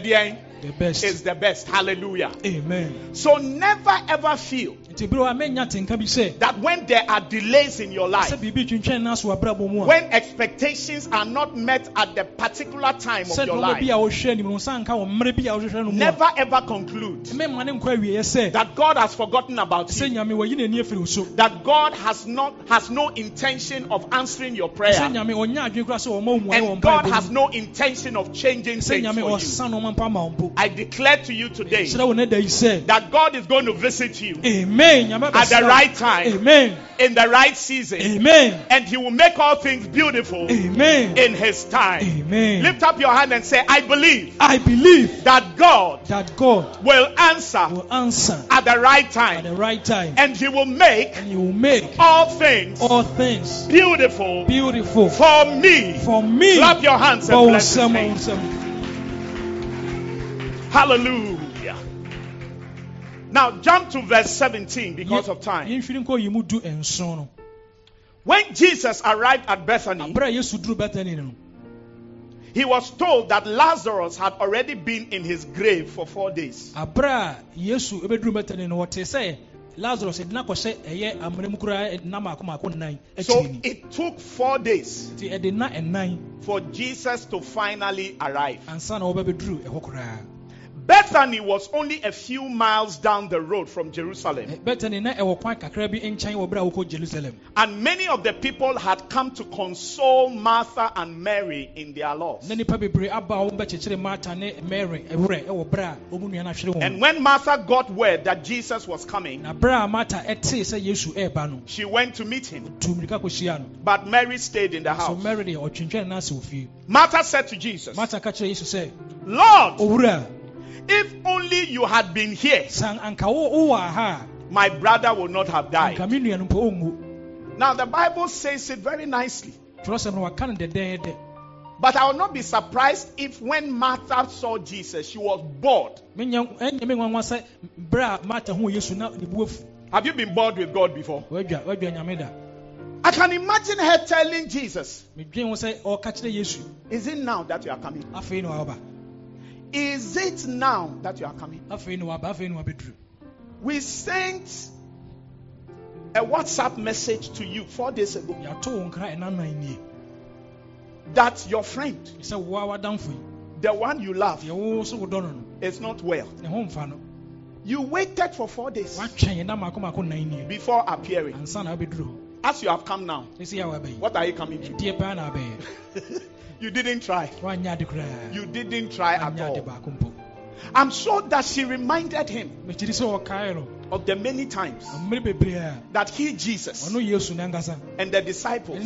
Speaker 3: the best.
Speaker 5: is the best. Hallelujah.
Speaker 3: amen.
Speaker 5: So never ever feel
Speaker 3: nti berɛ a mɛnya tenka bi sɛ
Speaker 5: that when there are delays in your life,
Speaker 3: biribi twentwɛn no so wabrabɔ mu a
Speaker 5: when expectations are not met at the particular time of your life,
Speaker 3: bi a wohwɛ anim no sa nka wɔ mmerɛ bi a wohwehwɛ no mu a
Speaker 5: never ever conclude
Speaker 3: mɛma ne nkɔ awieɛ sɛ
Speaker 5: that God has forgotten about you.
Speaker 3: nyame wayi n'ani afiri wo so.
Speaker 5: That God has not has no intention of answering your prayer,
Speaker 3: nyame ɔnya adwene koraa sɛ ɔma wo mmuaeɛ wɔ
Speaker 5: and God has no intention of changing things for you.
Speaker 3: ɔsa nɔɔma mpa ma wo mpo.
Speaker 5: I declare to you today
Speaker 3: kyerɛ wo ne da yi sɛ
Speaker 5: that God is going to visit you.
Speaker 3: Amen nyame
Speaker 5: at the right time,
Speaker 3: amen.
Speaker 5: In the right season,
Speaker 3: amen.
Speaker 5: And He will make all things beautiful
Speaker 3: amen.
Speaker 5: in His time.
Speaker 3: amen.
Speaker 5: Lift up your hand and say, I believe
Speaker 3: i believe
Speaker 5: that God
Speaker 3: that god
Speaker 5: will answer
Speaker 3: will answer
Speaker 5: at the right
Speaker 3: at
Speaker 5: time
Speaker 3: the right time.
Speaker 5: And He will make
Speaker 3: and he will make
Speaker 5: all things
Speaker 3: all things
Speaker 5: beautiful
Speaker 3: beautiful
Speaker 5: for me.
Speaker 3: for me.
Speaker 5: Clap your hands and bless His
Speaker 3: nsam, wo
Speaker 5: name.
Speaker 3: nsam.
Speaker 5: Hallelujah. Now jump to verse 17 because of time.
Speaker 3: yɛmfiri nkɔ yi mu du nson no
Speaker 5: When Jesus arrived at Bethany,
Speaker 3: berɛ a yesu duru bɛtani no
Speaker 5: he was told that Lazarus had already been in his grave for four days.
Speaker 3: aberɛ a yesu bɛduru bɛtani no wɔte sɛ lazarus ɛde no akɔhyɛ ɛyɛ amena mu koraa nna maako maako nnan
Speaker 5: So it took four days
Speaker 3: nti ɛde nna ɛnan
Speaker 5: for Jesus to finally arrive. Bethany was only a few miles down the road from Jerusalem, eh,
Speaker 3: bɛtani na ɛwɔ kwan kakra bi nkyɛn wɔ berɛ a wɔkɔ jerusalem.
Speaker 5: And many of the people had come to console Martha and Mary in their loss.
Speaker 3: na nnipa bebree aba a wɔbɛkyekyere marta ne mary eh, ɛwerɛ ɛwɔ berɛ a ɔmu nua no ahwere
Speaker 5: And when Martha got word that Jesus was coming,
Speaker 3: na berɛ a marta ɛtee eh, sɛ yesu ɛreba no
Speaker 5: she went to meet him,
Speaker 3: tu mmirika kɔhyia no.
Speaker 5: But Mary stayed in the house.
Speaker 3: so mary deɛ ɔtwentwɛn no ase wɔ fie.
Speaker 5: Martha said to Jesus,
Speaker 3: marta ka kyerɛ yesu sɛ
Speaker 5: Lord,
Speaker 3: owura
Speaker 5: If only you had been here,
Speaker 3: san anka wo ha
Speaker 5: my brother would not have died.
Speaker 3: anka me nua no mpo ɔnwu
Speaker 5: Now, the Bible says it very nicely.
Speaker 3: twerɛsɛm no waka no dɛdɛɛdɛ
Speaker 5: But I will not be surprised if when Martha saw Jesus, she was bored.
Speaker 3: Menya- ɛnyɛ me eh, nwanwa sɛ berɛ a mata ho yesu na ne bu afu
Speaker 5: Have you been bored with God before?
Speaker 3: wadwa wadwa nyame da
Speaker 5: I can imagine her telling Jesus,
Speaker 3: medwen ho sɛ ɔka oh, kyerɛ yesu
Speaker 5: Is it now that you are coming?
Speaker 3: Afei ne waba
Speaker 5: Is it now that you are coming?
Speaker 3: afei ne waba afei ne wabɛduru
Speaker 5: We sent a WhatsApp message to you four days ago
Speaker 3: yɛato wo nkra ɛna nan nie
Speaker 5: that your friend,
Speaker 3: sɛ wo a wadamfo yi
Speaker 5: the one you love,
Speaker 3: deɛ wo so wodɔ no no.
Speaker 5: is not well.
Speaker 3: ne ho mfa
Speaker 5: You waited for four days
Speaker 3: woatwɛn na maako maako nan nie
Speaker 5: before appearing.
Speaker 3: ansa na wabɛduru hɔ
Speaker 5: As you have come now,
Speaker 3: ɛsɛ yɛ wabɛyi
Speaker 5: what are you coming to? <laughs>
Speaker 3: ɛdeɛ paa na abɛyɛ
Speaker 5: you didn't try.
Speaker 3: woanyɛ ade koraa
Speaker 5: You didn't try at all. I'm sure that she reminded him
Speaker 3: mekyiri sɛ ɔkae no
Speaker 5: of the many times
Speaker 3: mmere bebree a
Speaker 5: that he, Jesus,
Speaker 3: ɔno yesu nankasa
Speaker 5: and the disciples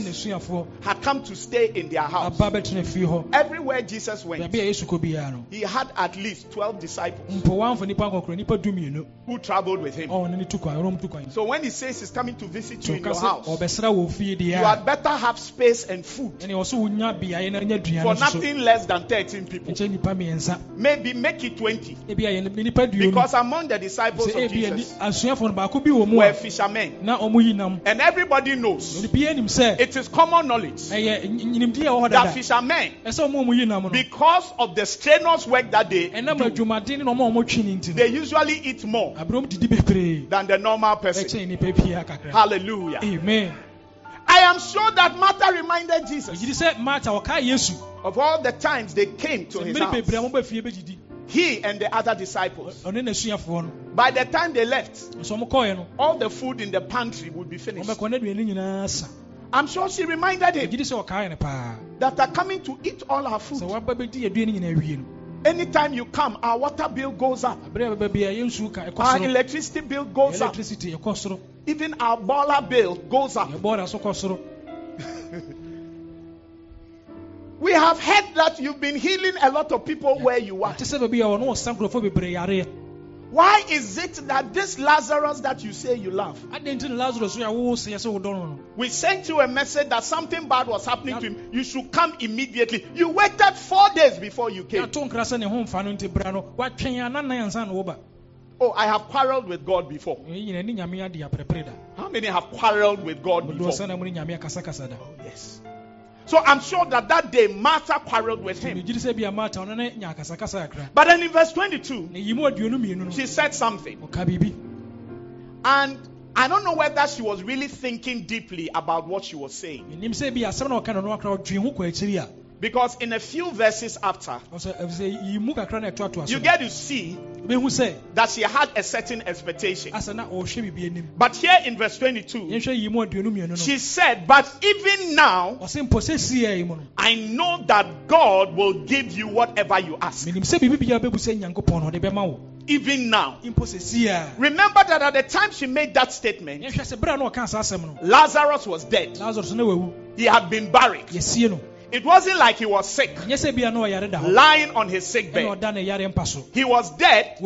Speaker 5: had come to stay in their house.
Speaker 3: aba bɛtena fie hɔ
Speaker 5: Everywhere Jesus went,
Speaker 3: baabi a yesu kɔ biara no
Speaker 5: he had at least 12 disciples
Speaker 3: mpo wamfa nipa nkɔkorɔ nipa dumienu
Speaker 5: who traveled with him.
Speaker 3: ɔne ne tu kwan ɔnom tu kwan
Speaker 5: So when he says he's coming to visit you in your house,
Speaker 3: ɔbɛsra wɔ fie
Speaker 5: you had better have space and food
Speaker 3: ɛne ɔso wonya beaeɛ na nya
Speaker 5: for
Speaker 3: aduane nso so
Speaker 5: nothing less than 13 people.
Speaker 3: nkyɛ nipa mmiɛnsa
Speaker 5: Maybe make it 20.
Speaker 3: ebi a yɛ nipa duonu
Speaker 5: Because among the disciples of Jesus
Speaker 3: asuafoɔ no baako bi wɔ
Speaker 5: were fishermen.
Speaker 3: na ɔmo yi nam
Speaker 5: And everybody knows,
Speaker 3: onipa anim sɛ
Speaker 5: it is common knowledge
Speaker 3: ɛyɛ nyinimdeɛ a ɛwɔ hɔ
Speaker 5: that fishermen,
Speaker 3: ɛsɛ ɔmo a ɔmo yi nam no
Speaker 5: because of the strenuous work that they do,
Speaker 3: adwumaden na ɔmo a ɔmo twi ne nti no
Speaker 5: they usually eat more
Speaker 3: abirom didi bebree
Speaker 5: than the normal person.
Speaker 3: ɛkyɛn nipa pia kakra
Speaker 5: Hallelujah.
Speaker 3: amen
Speaker 5: I am sure that Martha reminded Jesus
Speaker 3: gyidi sɛ marta
Speaker 5: of all the times they came to his
Speaker 3: mmere bebree a
Speaker 5: house.
Speaker 3: Ɔmo ba fie bɛgyidi
Speaker 5: He and the other disciples.
Speaker 3: ɔne n'asuafoɔ no.
Speaker 5: By the time they left,
Speaker 3: nso ɔmo kɔɔɛ no
Speaker 5: all the food in the pantry would be finished.
Speaker 3: ɔmɛkɔ n'aduane nyinaa sa.
Speaker 5: I'm sure she reminded him
Speaker 3: gyidi sɛ ɔkae no paa.
Speaker 5: that are coming to eat all our food.
Speaker 3: waba bɛdi aduane nyinaa wie no.
Speaker 5: Anytime you come, our water bill goes up,
Speaker 3: abere a bɛba bia yɛn nsuo ka ɛkɔ
Speaker 5: our electricity bill goes up, even our boiler bill goes up. <laughs> We have heard that you've been healing a lot of people where you are.
Speaker 3: te sɛ baabi a ɔno ɔsa nkurɔfoɔ bebree yareɛ
Speaker 5: Why is it that this Lazarus that you say you love,
Speaker 3: adɛn nti ne lazarus so a wowo sɛ sɛ wodɔ no no
Speaker 5: we sent you a message that something bad was happening to him. You should come immediately. You waited four days before you came. Oh, I have quarreled with God before.
Speaker 3: ɛyi nyina ne nyame ade aprɛprɛ da
Speaker 5: How many have quarreled with God before?
Speaker 3: sɛ na mu ne nyame akasakasa da oh,
Speaker 5: Yes. So I'm sure that that day Martha quarreled with him.
Speaker 3: megyiri sɛ bia mata ɔno ne nya akasakasa kakra
Speaker 5: But then in verse 22,
Speaker 3: na yi mu aduonu mmienu no
Speaker 5: she said something. And I don't know whether she was really thinking deeply about what she was saying.
Speaker 3: Menim sɛ bi asɛm na ɔka no no akra ɔdwe ho kɔ akyiri a
Speaker 5: Because in a few verses after,
Speaker 3: ɔsɛ ɛfisɛ yi mu kakra na ɛtoatoa so
Speaker 5: you get to see that she had a certain expectation.
Speaker 3: asɛ na ɔhwɛ biribi anim
Speaker 5: But here in verse 22,
Speaker 3: yɛnhwɛ yi mu aduonu mmienu no
Speaker 5: she said, But even now,
Speaker 3: ɔse mpo sɛ siɛ yi mu no
Speaker 5: I know that God will give you whatever you ask.
Speaker 3: menim sɛ biribi biara bɛbu sɛ nyankopɔn no ɔde bɛma wo
Speaker 5: Even now.
Speaker 3: mpo sɛ siɛ
Speaker 5: Remember that at the time she made that statement,
Speaker 3: yɛhwɛ sɛ berɛ a na ɔka saa asɛm
Speaker 5: Lazarus was dead.
Speaker 3: lazarus na wawu
Speaker 5: He had been buried. It wasn't like he was sick,
Speaker 3: nyɛ sɛ bia na ɔyare da hɔ
Speaker 5: lying on his sick bed.
Speaker 3: ɔda ne yare mpa so.
Speaker 5: He was dead,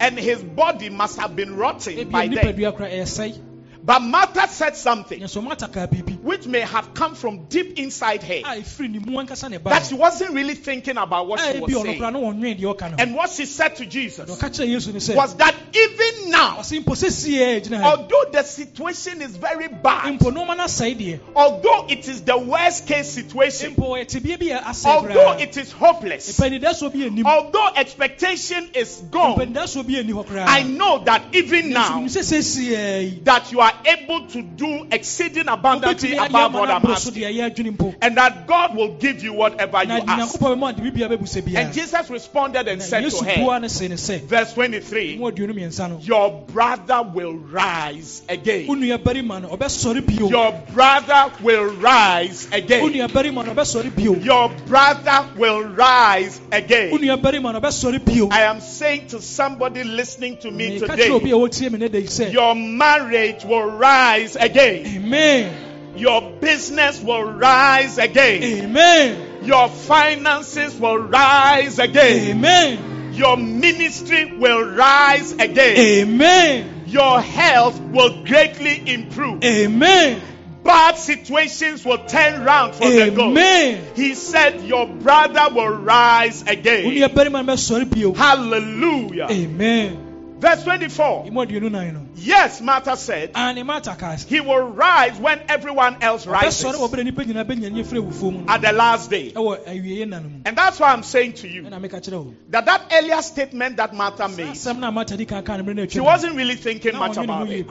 Speaker 5: and his body must have been rotting by then.
Speaker 3: Nipadua kora ɛsɛe
Speaker 5: But Martha said something
Speaker 3: nyɛ so mata kaa biribi.
Speaker 5: which may have come from deep inside her.
Speaker 3: A ɛfiri ne mu ankasa ne
Speaker 5: that she wasn't really thinking about what she was saying.
Speaker 3: kora na wɔnwene deɛ ɔka no ho.
Speaker 5: And what she said to Jesus
Speaker 3: Na ɔka kyerɛ yesu no sɛ
Speaker 5: was that even now,
Speaker 3: ɔse mpo sɛ siɛ gyina ha.
Speaker 5: although the situation is very bad,
Speaker 3: mpo nneɛma no asɛe deɛ
Speaker 5: although it is the worst case situation,
Speaker 3: mpo ɛyɛ tebea bi a asɛe
Speaker 5: although it is hopeless, although expectation is gone,
Speaker 3: mpanidasoɔ bi ani hɔ koraa.
Speaker 5: I know that even
Speaker 3: now
Speaker 5: now
Speaker 3: sɛ sɛ siɛ yi.
Speaker 5: that you are able to do exceeding abundantly above what I'm asking,
Speaker 3: deɛ ɛyɛ adwene mpo
Speaker 5: and that God will give you whatever you ask.
Speaker 3: nyankopɔn bɛma ade biribiara bɛbu sɛ
Speaker 5: And Jesus responded and said to her,
Speaker 3: bua no se ne sɛ
Speaker 5: verse 23,
Speaker 3: mu aduonu mmiɛnsa no
Speaker 5: Your brother will rise again.
Speaker 3: nua barima no ɔbɛsɔre bio
Speaker 5: Your brother will rise again.
Speaker 3: nua barima no ɔbɛsɔre bio
Speaker 5: Your brother will rise again.
Speaker 3: nua barima no ɔbɛsɔre bio
Speaker 5: I am saying to somebody listening to me
Speaker 3: meka kyerɛ obi
Speaker 5: today,
Speaker 3: a wɔtie me ne da yi sɛ
Speaker 5: your marriage will rise again.
Speaker 3: amen
Speaker 5: Your business will rise again.
Speaker 3: amen
Speaker 5: Your finances will rise again.
Speaker 3: amen
Speaker 5: your ministry will rise again.
Speaker 3: amen
Speaker 5: Your health will greatly improve.
Speaker 3: amen
Speaker 5: Bad situations will turn round for the good.
Speaker 3: amen
Speaker 5: He said, Your brother will rise again.
Speaker 3: nua barima no bɛsɔre bio
Speaker 5: Hallelujah.
Speaker 3: amen
Speaker 5: Verse 24.
Speaker 3: emu aduonu nan no
Speaker 5: Yes, Martha said,
Speaker 3: ane mata kaa
Speaker 5: He will rise when everyone else rises
Speaker 3: ɔbɛsɔre wɔ berɛ nipa nyinaa bɛnya ne firi awufuo mu no
Speaker 5: at the last day.
Speaker 3: ɛwɔ awieɛ nna no mu
Speaker 5: And that's why I'm saying to you
Speaker 3: ɛna meka kyerɛ wo
Speaker 5: that that earlier statement that Martha made,
Speaker 3: asɛm no a mata di kan kaa no mmerɛ no
Speaker 5: she wasn't really thinking much about it.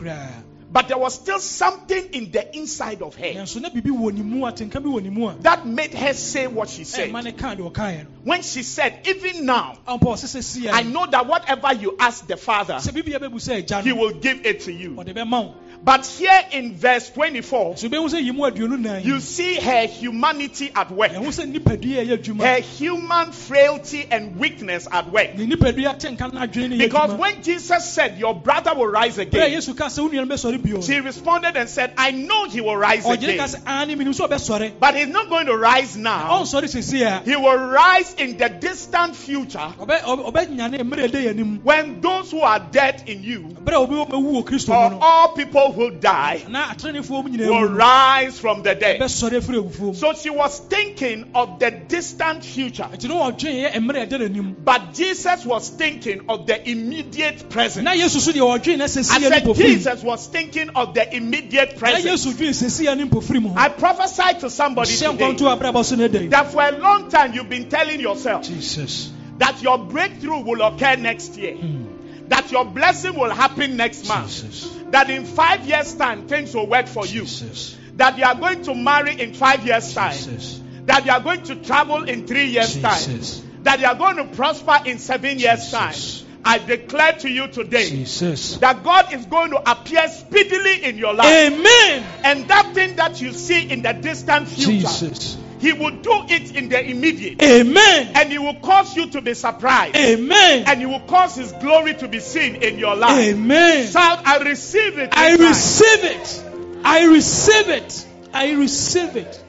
Speaker 5: But there was still something in the inside of her
Speaker 3: nanso na biribi wɔ ne mu atenka bi wɔ ne mu a
Speaker 5: that made her say what she said.
Speaker 3: ɛma ne kaa deɛ ɔkaeɛ no
Speaker 5: When she said, Even now,
Speaker 3: ɔmpa ɔsɛ sɛ si
Speaker 5: I know that whatever you ask the Father,
Speaker 3: sɛ biribi bɛbu sɛ agya
Speaker 5: He will give it to you.
Speaker 3: Ɔde bɛma wo
Speaker 5: But here in verse 24,
Speaker 3: so wobɛhu sɛ yi mu aduonu nan
Speaker 5: you see her humanity at work,
Speaker 3: ɛho sɛ nipadua a ɛyɛ adwuma.
Speaker 5: Her human frailty and weakness at work.
Speaker 3: ne nipadua atenka no adwene ne yɛ
Speaker 5: Because when Jesus said, Your brother will rise again,
Speaker 3: yesu ka sɛ wo nua no bɛsɔre bio.
Speaker 5: she responded and said, I know he will rise again.
Speaker 3: sɛ ane menim sɛ ɔbɛsɔre.
Speaker 5: But he's not going to rise now.
Speaker 3: ɔnsɔre sɛsie a
Speaker 5: He will rise in the distant future
Speaker 3: ɔbɛ- ɔbɛ- ɔbɛnyane mmerɛ ɛda yɛ anim.
Speaker 5: when those who are dead in you,
Speaker 3: berɛ a obi bɛwu wɔ kristo mu
Speaker 5: or all people who die,
Speaker 3: na atrenefoɔ mu
Speaker 5: will rise from the dead.
Speaker 3: bɛsɔre afiri awufuo mu
Speaker 5: So she was thinking of the distant future.
Speaker 3: ɛnti no wɔdwen yɛ mmerɛ ɛda n'anim
Speaker 5: But Jesus was thinking of the immediate present.
Speaker 3: na yesu so deɛ wɔdwen na
Speaker 5: I said Jesus was thinking of the immediate present.
Speaker 3: yesu dwen sɛsie ne mpofiri mu
Speaker 5: I prophesied to somebody today
Speaker 3: nkɔnto abrabɔ so no ɛda yi
Speaker 5: that for a long time you've been telling yourself
Speaker 3: jesus
Speaker 5: that your breakthrough will occur next year,
Speaker 3: Mm.
Speaker 5: That your blessing will happen next month,
Speaker 3: jesus.
Speaker 5: That in five years' time things will work for you, that you are going to marry in five years' time,
Speaker 3: jesus.
Speaker 5: That you are going to travel in three years' time, that you are going to prosper in seven years' time. I declare to you today
Speaker 3: jesus.
Speaker 5: that God is going to appear speedily in your life.
Speaker 3: amen.
Speaker 5: And that thing that you see in the distant future,
Speaker 3: jesus
Speaker 5: He will do it in the immediate.
Speaker 3: amen
Speaker 5: And He will cause you to be surprised.
Speaker 3: amen
Speaker 5: And He will cause His glory to be seen in your life.
Speaker 3: amen
Speaker 5: Shout, I receive it.
Speaker 3: i
Speaker 5: time."
Speaker 3: receive it i receive it i receive it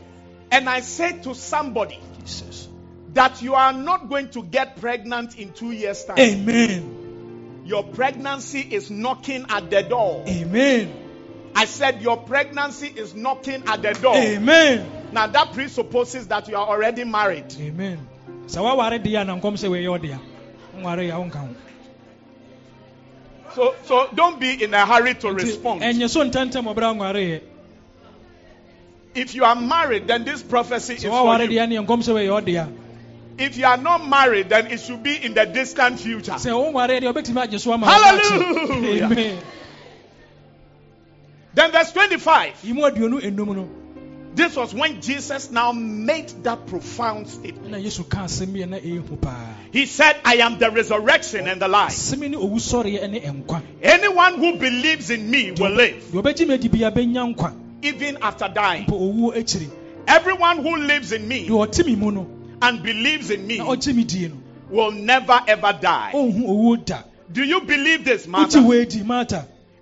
Speaker 5: And I said to somebody
Speaker 3: jesus
Speaker 5: that you are not going to get pregnant in two years' time.
Speaker 3: amen
Speaker 5: Your pregnancy is knocking at the door.
Speaker 3: amen
Speaker 5: I said your pregnancy is knocking at the door.
Speaker 3: amen
Speaker 5: Now that presupposes that you are already married.
Speaker 3: amen sɛ woaware deɛ a na nkɔm sɛ wɔyɛ ɔdea nware yɛ wonka ho
Speaker 5: So so don't be in a hurry to respond.
Speaker 3: ɛnyɛ so ntɛntɛm ɔbrɛ nwareɛ
Speaker 5: If you are married, then this prophecy is for you.
Speaker 3: deɛ ne nkɔm sɛ wɔyɛ ɔdea
Speaker 5: If you are not married, then it should be in the distant future.
Speaker 3: sɛ wonware deɛ wobɛtumi agye so ama
Speaker 5: Hallelujah.
Speaker 3: amen
Speaker 5: Then verse 25. This was when Jesus now made that profound statement.
Speaker 3: ɛna yesu ka asɛm bi a na ɛyɛ hu paa
Speaker 5: He said, I am the resurrection and the life.
Speaker 3: asɛm ne owu sɔreɛ ne nkwa
Speaker 5: Anyone who believes in me will live
Speaker 3: deɛ ɔbɛgye me adi bia bɛnya nkwa
Speaker 5: even after dying.
Speaker 3: mpo owuo akyiri
Speaker 5: Everyone who lives in me
Speaker 3: deɛ ɔte me mu
Speaker 5: and believes in me
Speaker 3: na ɔgye me die no
Speaker 5: will never ever die.
Speaker 3: ɔnhu owuo da
Speaker 5: Do you believe this, Martha?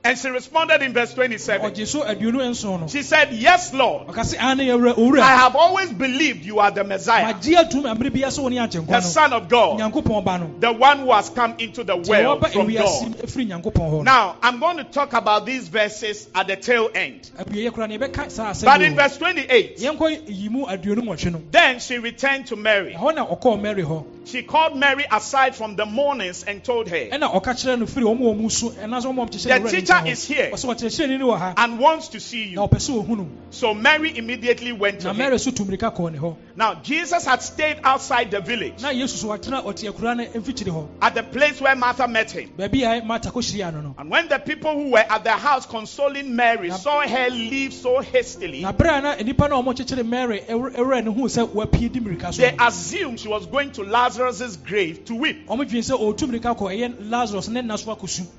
Speaker 5: And she responded in verse 27.
Speaker 3: ɔgye so aduonu nson no
Speaker 5: She said, Yes, Lord.
Speaker 3: ɔka se ane yɛwura
Speaker 5: I have always believed you are the Messiah,
Speaker 3: magye atom mmerɛ bia sɛ wo ne agyenkwa
Speaker 5: the Son of God,
Speaker 3: nyankopɔn ba no
Speaker 5: the one who has come into the world from God.
Speaker 3: ɛfiri nyankopɔn hɔ no
Speaker 5: Now, I'm going to talk about these verses at the tail end.
Speaker 3: awieyɛ koraa ne yɛbɛka saa
Speaker 5: But in verse 28,
Speaker 3: yɛnkɔ yi mu aduonu nwɔtwe no
Speaker 5: then she returned to Mary.
Speaker 3: ɛhɔ na ɔkɔɔ mary hɔ
Speaker 5: She called Mary aside from the mourners and told her,
Speaker 3: ɛna ɔka kyerɛ no firi ɔmo wɔ mu so ɛna sɛ ɔmo ɔmo kyekyɛ
Speaker 5: The
Speaker 3: ne
Speaker 5: teacher is here.
Speaker 3: ɔsɛ ɔkyerɛkyerɛni ne wɔ ha
Speaker 5: and wants to see you.
Speaker 3: ɔpɛ sɛ ohunu
Speaker 5: So Mary immediately went to him.
Speaker 3: mary so tu mirika kɔɔ
Speaker 5: Now, Jesus had stayed outside the village
Speaker 3: na yesu so watena ɔte akura no mfikyiri
Speaker 5: at the place where Martha met him.
Speaker 3: baabi a marta kɔhyiria no no
Speaker 5: And when the people who were at the house consoling Mary saw her leave so hastily,
Speaker 3: na bere a na nnipa no a ɔmo kyekyere mary ɛwur- ɛwura ne ho sɛ wapie di mirika so
Speaker 5: they assumed she was going to Lazarus' grave to weep.
Speaker 3: ɔmo dwen sɛ ɔretu mirika kɔ ɛyɛ lazarus ne nna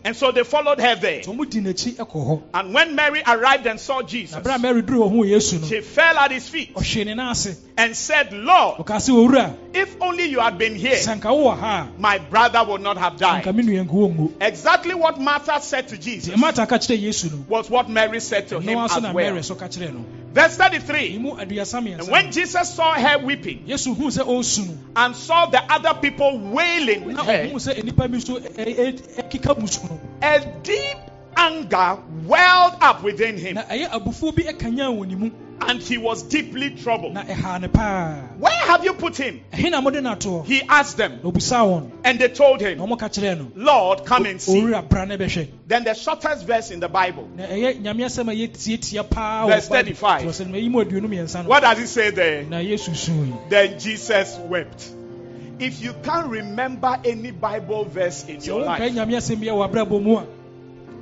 Speaker 5: And so they followed her there.
Speaker 3: Nti ɔmo di n'akyi ɛkɔ hɔ
Speaker 5: And when Mary arrived and saw Jesus,
Speaker 3: bere a mary duru wɔ ho wɔ yesu no
Speaker 5: she fell at his feet
Speaker 3: ɔhwee ne nan ase
Speaker 5: and said, Lord,
Speaker 3: ɔkaa sɛ owura
Speaker 5: if only you had been here,
Speaker 3: sɛ nka wowɔ ha
Speaker 5: my brother would not have died.
Speaker 3: nka me nua nka wɔngu
Speaker 5: Exactly what Martha said to Jesus
Speaker 3: nti marta ka kyerɛ yesu no
Speaker 5: was what Mary said to him as well.
Speaker 3: mary so ka kyerɛ no
Speaker 5: Verse 33. And when Jesus saw her weeping
Speaker 3: yesu huu sɛ ɔresu
Speaker 5: and saw the other people wailing with her, a deep anger welled up within him,
Speaker 3: na ɛyɛ abufuo bi ɛkanyaa wɔ ne mu
Speaker 5: and he was deeply troubled.
Speaker 3: na ɛhaa ne paa
Speaker 5: Where have you put him?
Speaker 3: ɛhe na mode no atoɔ
Speaker 5: He asked them,
Speaker 3: na obisaa wɔn
Speaker 5: and they told him,
Speaker 3: ɔmo ka kyerɛɛ no
Speaker 5: Lord, come and see.
Speaker 3: owura bra na bɛhwɛ
Speaker 5: Then the shortest verse in the Bible.
Speaker 3: na ɛyɛ nyame asɛm a yɛtietia paa
Speaker 5: Verse 35.
Speaker 3: sɛ no mayi mu aduonu mmiɛnsa no
Speaker 5: What does it say there?
Speaker 3: na yesu sui
Speaker 5: Then Jesus wept. If you can't remember any Bible verse in your life,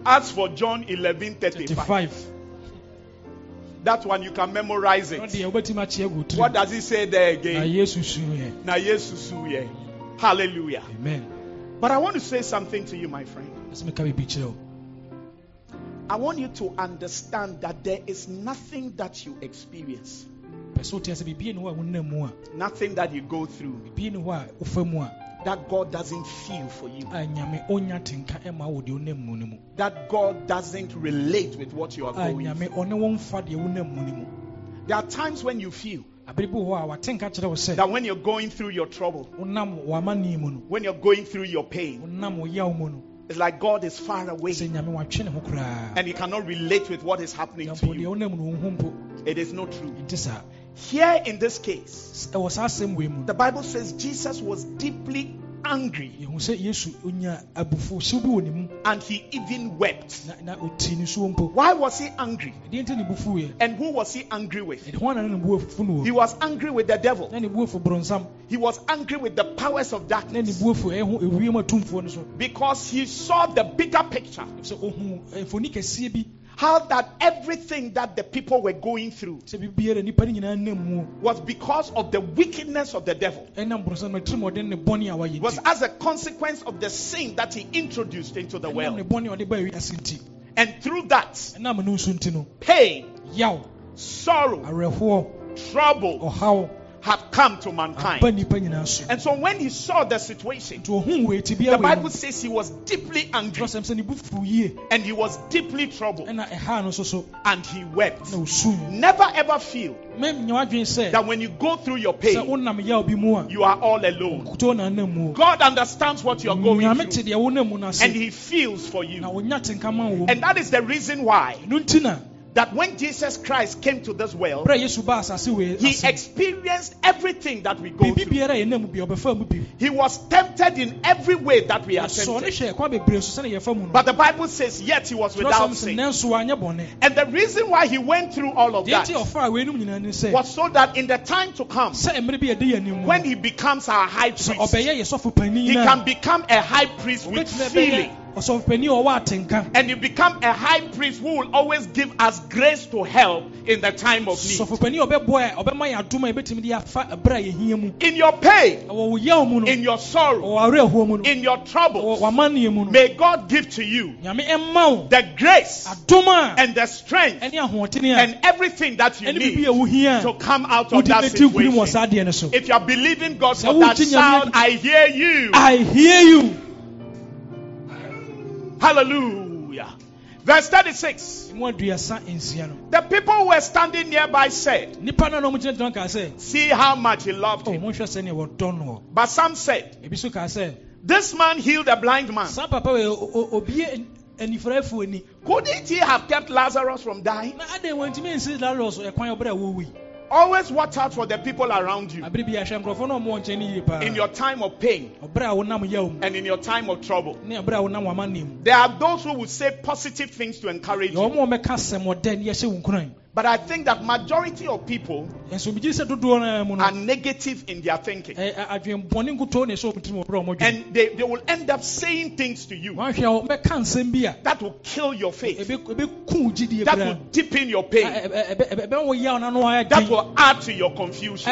Speaker 3: nyame asɛm bi a wɔ abrabɔ mu a
Speaker 5: ask for John 11 35.
Speaker 3: 35
Speaker 5: That one you can memorize it.
Speaker 3: deɛ wobɛtumi akye agu tiri
Speaker 5: What does he say there
Speaker 3: na
Speaker 5: again?
Speaker 3: yesu suiɛ
Speaker 5: Now, Jesus. Hallelujah.
Speaker 3: amen
Speaker 5: But I want to say something to you, my friend.
Speaker 3: ɛsɛ meka biribi
Speaker 5: I want you to understand that there is nothing that you experience,
Speaker 3: pɛ sɛ wotia sɛ biribie ne hɔ a wonam mu a
Speaker 5: nothing that you go through
Speaker 3: biribie ne hɔ a wofa mu a
Speaker 5: that God doesn't feel for you,
Speaker 3: a nyame ɔnya tenka ɛma wo deɛ wonam mu no mu
Speaker 5: that God doesn't relate with what you are going through.
Speaker 3: ɔne wo mfa deɛ wonam mu no mu
Speaker 5: There are times when you feel
Speaker 3: abere bi wɔ hɔ a watenka kyerɛ wo sɛ
Speaker 5: that when you're going through your trouble,
Speaker 3: wonam w'amanne mu no
Speaker 5: when you're going through your pain,
Speaker 3: wonam wo yaw mu no
Speaker 5: it's like God is far away
Speaker 3: sɛ nyame watwe ne ho koraa
Speaker 5: and He cannot relate with what is happening to you.
Speaker 3: wonam no wo
Speaker 5: It is not true. Here in this case,
Speaker 3: ɛwɔ eh, saa asɛm wei mu
Speaker 5: the Bible says Jesus was deeply angry
Speaker 3: yɛhu sɛ yesu onya abufuhyew bi wɔ ne mu
Speaker 5: and he even wept.
Speaker 3: na na ɔtii ne suo mpo
Speaker 5: Why was he angry?
Speaker 3: ɛdeɛ nti ne bu fuiɛ
Speaker 5: And who was he angry with?
Speaker 3: ɛde ho ana ne ne bu afu no
Speaker 5: He was angry with the devil.
Speaker 3: na ne bu afu borɔnsam
Speaker 5: He was angry with the powers of darkness
Speaker 3: bu afu ɛho ewiem atumfoɔ no so
Speaker 5: because he saw the bigger picture.
Speaker 3: Sɛ ɔhu mfoni kɛseɛ bi
Speaker 5: How that everything that the people were going through
Speaker 3: sɛ biribiara nipa no nyinaa nam mu.
Speaker 5: was because of the wickedness of the devil.
Speaker 3: ɛnam borɔnsam no atirimɔden ne bɔne a wayɛ
Speaker 5: Was as a consequence of the sin that he introduced into the world.
Speaker 3: bɔne a ɔde ba wiase nti
Speaker 5: And through that,
Speaker 3: ɛnam no nso nti no.
Speaker 5: pain, sorrow, trouble
Speaker 3: ɔhaw
Speaker 5: had come to mankind.
Speaker 3: nipa nyinaa so.
Speaker 5: And so when he saw the situation,
Speaker 3: nti ɔhu wei ti
Speaker 5: the Bible says he was deeply angry.
Speaker 3: Sɛm sɛ ne bu fuw yie.
Speaker 5: And he was deeply troubled.
Speaker 3: Ɛna ɛha no nso so.
Speaker 5: And he wept. Never ever feel
Speaker 3: mɛnya wadwene sɛ
Speaker 5: that when you go through your pain,
Speaker 3: wonam yaw bi mu a
Speaker 5: you are all alone.
Speaker 3: kutoo na anam mu o.
Speaker 5: God understands what you are going through.
Speaker 3: deɛ wonam mu no ase.
Speaker 5: And he feels for you.
Speaker 3: ɔnya tenka ma wɔ
Speaker 5: And that is the reason why
Speaker 3: ɛno nti na
Speaker 5: that when Jesus Christ came to this world,
Speaker 3: berɛ a yesu baa asase wei
Speaker 5: he experienced everything that we go through.
Speaker 3: biara a yɛnam mu bi ɔbɛfa mu bi
Speaker 5: He was tempted in every way that we are tempted.
Speaker 3: hwɛ kwan bebree so sɛne yɛfa mu no
Speaker 5: But the Bible says, yet he was without sin.
Speaker 3: nanso wanyɛ bɔne
Speaker 5: And the reason why he went through all of that
Speaker 3: nti ɔfaa weinom nyinaa ne sɛ
Speaker 5: was so that in the time to come,
Speaker 3: sɛ mmerɛ bi yɛde yɛ anim mu
Speaker 5: when he becomes our high priest,
Speaker 3: ɔbɛyɛ yɛ sɔfo panin
Speaker 5: he can become a high priest with feeling.
Speaker 3: Bɛyɛ ɔsɔfo panin a ɔwɔ
Speaker 5: And you become a high priest who will always give us grace to help in the time of need.
Speaker 3: sɔfo panin a ɔbɛboa a ɔbɛma yɛ adom a yɛbɛtumi de afa berɛ a yɛhia mu
Speaker 5: In your pain,
Speaker 3: ɛwɔ wo yaw mu no
Speaker 5: in your sorrow,
Speaker 3: ɔwɔ awerɛhoɔ mu no
Speaker 5: in your trouble,
Speaker 3: w'amanneɛ mu no
Speaker 5: may God give to you
Speaker 3: nyame ɛma wo
Speaker 5: the grace and the strength
Speaker 3: ɛne ahoɔden a
Speaker 5: and everything that you need to come out of that
Speaker 3: bɛti nkunim wɔ
Speaker 5: situation.
Speaker 3: saa deɛ no so.
Speaker 5: If you are believing God for that sound, I hear you.
Speaker 3: I hear you
Speaker 5: Hallelujah. Verse 36.
Speaker 3: mu aduasa nsia no
Speaker 5: The people who were standing nearby said,
Speaker 3: nnipa no a na ɔmogyinagyina kaa sɛ
Speaker 5: See how much he loved
Speaker 3: oh
Speaker 5: him.
Speaker 3: monhwɛ sɛneɛ wɔdɔ no
Speaker 5: But some said,
Speaker 3: ebi so kaa sɛ
Speaker 5: This man healed a blind man. Couldn't he have kept Lazarus from dying?
Speaker 3: Na adɛn wɔntumi nsi laros ɛkwan ɔberɛ a wɔwui
Speaker 5: Always watch out for the people around you
Speaker 3: abere bi ahwɛ nkurɔfoɔ no ɔmɔ nkyɛn no yie paa
Speaker 5: in your time of pain
Speaker 3: ɔberɛ a wonam yaw mu
Speaker 5: and in your time of trouble.
Speaker 3: ne ɔberɛ a wonam w'amanneɛ mu
Speaker 5: There are those who will say positive things to encourage you.
Speaker 3: Ɔma ɔmɛka asɛm ɔdɛ ne yɛhyɛ wo nkuran
Speaker 5: But I think that majority of people
Speaker 3: ɛnso megye sɛ dodoɔ no mu no
Speaker 5: are negative in their thinking.
Speaker 3: ɛ- ɛ- adwenbɔne nkutoo ne ɛsɛ ɔmtirim ɔberɛ a ɔmɔdwen
Speaker 5: And they, they will end up saying things to you
Speaker 3: wahwɛ a ɔmɛka nsɛm bi a
Speaker 5: that will kill your faith,
Speaker 3: ɛbɛku wo gyidie
Speaker 5: that will deepen your pain,
Speaker 3: ɛbɛwɔ yaw no ano ayɛ
Speaker 5: that will add to your confusion.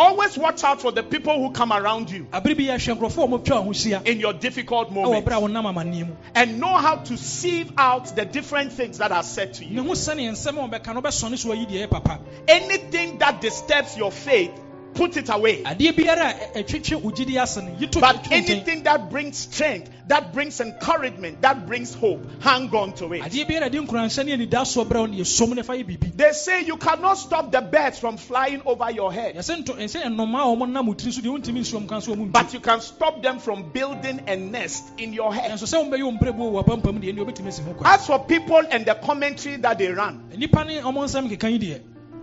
Speaker 3: Ɛde ɔhaw koraa bɛbɛka wo ha ho
Speaker 5: Always watch out for the people who come around you
Speaker 3: abere bi yɛhwɛ nkurɔfoɔ a wɔtwa wo ho hyia
Speaker 5: in your difficult
Speaker 3: ɛwɔ berɛ a
Speaker 5: moments.
Speaker 3: wɔnam amanneɛ mu.
Speaker 5: And know how to sieve out the different things that are said to you.
Speaker 3: ho sɛneɛ nsɛm a wɔbɛka no wobɛsɔne so ayi deɛ ɛyɛ papa.
Speaker 5: Anything that disturbs your faith, put it away.
Speaker 3: adeɛ biara a ɛ- ɛtwetwe wo gyidi ase no yi to
Speaker 5: But anything that brings strength, that brings encouragement, that brings hope, hang on to it.
Speaker 3: adeɛ biara a de nkuranhyɛ ne anidasoɔ brɛ wo ne yɛsom ne fa yɛ biribi
Speaker 5: They say you cannot stop the birds from flying over your head,
Speaker 3: yɛsɛ nto ɛsɛ nnomaa a wɔn nam wo tiri so deɛ wontumi nsuom ka so wɔn
Speaker 5: but you can stop them from building a nest in your head.
Speaker 3: ɛnso sɛ wɔmbɛyɛ wo mprɛbu wɔ pampam deɛ ne wobɛtumi asi ho kwan
Speaker 5: As for people and the commentary that they run,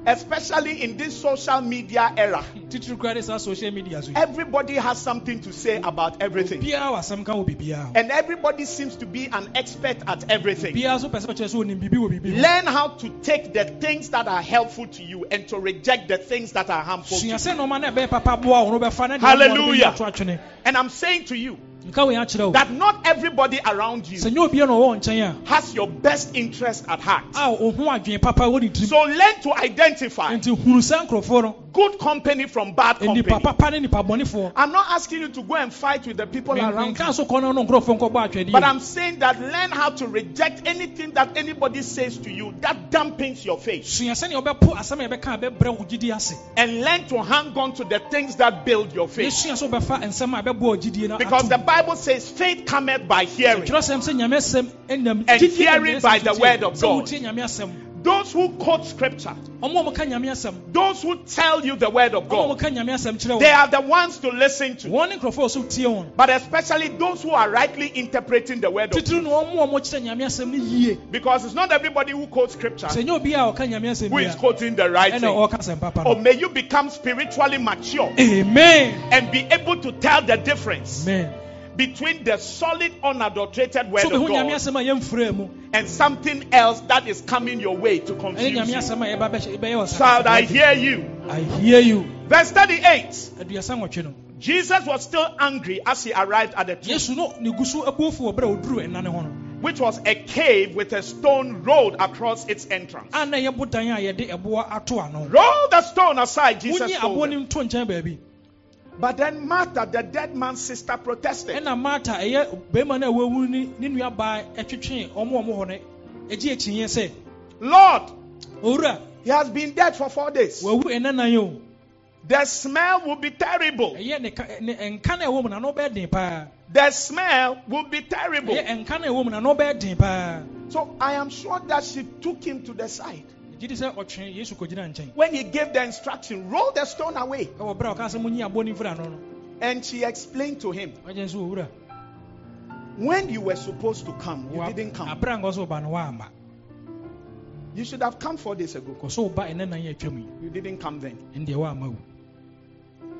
Speaker 3: nnipa ne ɔmo nsɛm keka yi deɛ
Speaker 5: especially in this social media era,
Speaker 3: titiri koraa de saa social media so yi
Speaker 5: everybody has something to say about everything.
Speaker 3: biara wɔ asɛm ka wɔ biribiara ho
Speaker 5: And everybody seems to be an expert at everything.
Speaker 3: biara so pɛ sɛ ɔkyerɛ sɛ ɔnim biribi wɔ biribi ho
Speaker 5: Learn how to take the things that are helpful to you and to reject the things that are harmful to you.
Speaker 3: sɛ nɔɔma no ɛbɛyɛ papa boa wo no wobɛfa na deɛ
Speaker 5: Hallelujah. And I'm saying to you
Speaker 3: nka wei akyerɛ wo
Speaker 5: that not everybody around you
Speaker 3: nyɛ obia na ɔwɔ wo nkyɛn
Speaker 5: has your best interest at heart.
Speaker 3: a a wo ho adwene papa wɔ ne tirim
Speaker 5: So learn to identify
Speaker 3: nti hunu saa nkurɔfoɔ
Speaker 5: good company from bad company. I'm not asking you to go and fight with the people around you.
Speaker 3: so kɔ no no nkurɔfoɔ nkɔbɔ
Speaker 5: But I'm saying that learn how to reject anything that anybody says to you that dampens your faith.
Speaker 3: sua sɛnea wobɛpo asɛm a yɛbɛka a ɛbɛbrɛ wo gyidi ase
Speaker 5: And learn to hang on to the things that build your faith.
Speaker 3: yɛsua sɛ wobɛfa nsɛm a ɛbɛboa wo gyidie no
Speaker 5: Because the
Speaker 3: ato
Speaker 5: Bible says faith cometh by hearing.
Speaker 3: twerɛsɛm sɛ nyame asɛm ɛnam
Speaker 5: And hearing by the word of God.
Speaker 3: wotie nyame asɛm
Speaker 5: Those who quote scripture,
Speaker 3: ɔmo a wɔka nyame asɛm
Speaker 5: those who tell you the word of God,
Speaker 3: wɔka nyame asɛm kyerɛ
Speaker 5: they are the ones to listen to.
Speaker 3: wɔn ne nkurɔfoɔ a so tie wɔn
Speaker 5: But especially those who are rightly interpreting the word of God.
Speaker 3: ɔmo a wɔkyerɛ nyame asɛm no yie
Speaker 5: Because it's not everybody who quotes scripture
Speaker 3: sɛ nyɛ obi a ɔka nyame asɛm
Speaker 5: who is quoting the right thing.
Speaker 3: ɔka asɛm papa
Speaker 5: Or may you become spiritually mature
Speaker 3: amen
Speaker 5: and be able to tell the difference
Speaker 3: amen
Speaker 5: between the solid, unadulterated word of God
Speaker 3: asɛm a yɛmfrɛ mu
Speaker 5: and something else that is coming your way to confuse you.
Speaker 3: asɛm a yɛba bɛhyɛ- bɛyɛ wɔ
Speaker 5: Child, I hear you.
Speaker 3: I hear you
Speaker 5: Verse 38.
Speaker 3: aduasa nwɔtwe no
Speaker 5: Jesus was still angry as he arrived at the tomb,
Speaker 3: yesu no ne gu so abuofo wɔ berɛ a ɔduruu ɛna ne ho no
Speaker 5: which was a cave with a stone rolled across its entrance.
Speaker 3: a na ɛyɛ a yɛde ɛboɔ ato ano
Speaker 5: Roll the stone aside, Jesus told them. But then Martha, the dead man's sister, protested.
Speaker 3: ɛna marta ɛyɛ barima no a wawu ne ne nuabaa ɛtwetwe ɔmo ɔmo hɔ no ɛgye akyinyɛ sɛ
Speaker 5: Lord,
Speaker 3: owura
Speaker 5: he has been dead for four days.
Speaker 3: wawu ɛna nan o
Speaker 5: The smell will be terrible.
Speaker 3: ɛyɛ ne ka ne nka na ɛwɔ mu na na den paa
Speaker 5: The smell will be terrible.
Speaker 3: ɛyɛ nka na ɛwɔ mu na na den paa
Speaker 5: So I am sure that she took him to the side.
Speaker 3: Gye di sɛ ɔtwe yesu kɔgyina nkyɛn
Speaker 5: When he gave the instruction, roll the stone away.
Speaker 3: ɛwɔ berɛ a ɔka sɛ monyi aboɔ no mfiri ano no
Speaker 5: And she explained to him,
Speaker 3: ɔgye nso owura
Speaker 5: when you were supposed to come, you didn't come.
Speaker 3: aberɛ a nkɔ so woba no woamba
Speaker 5: You should have come four days ago.
Speaker 3: kɔ so woba ɛnɛ nan yɛ atwam yi
Speaker 5: You didn't come then.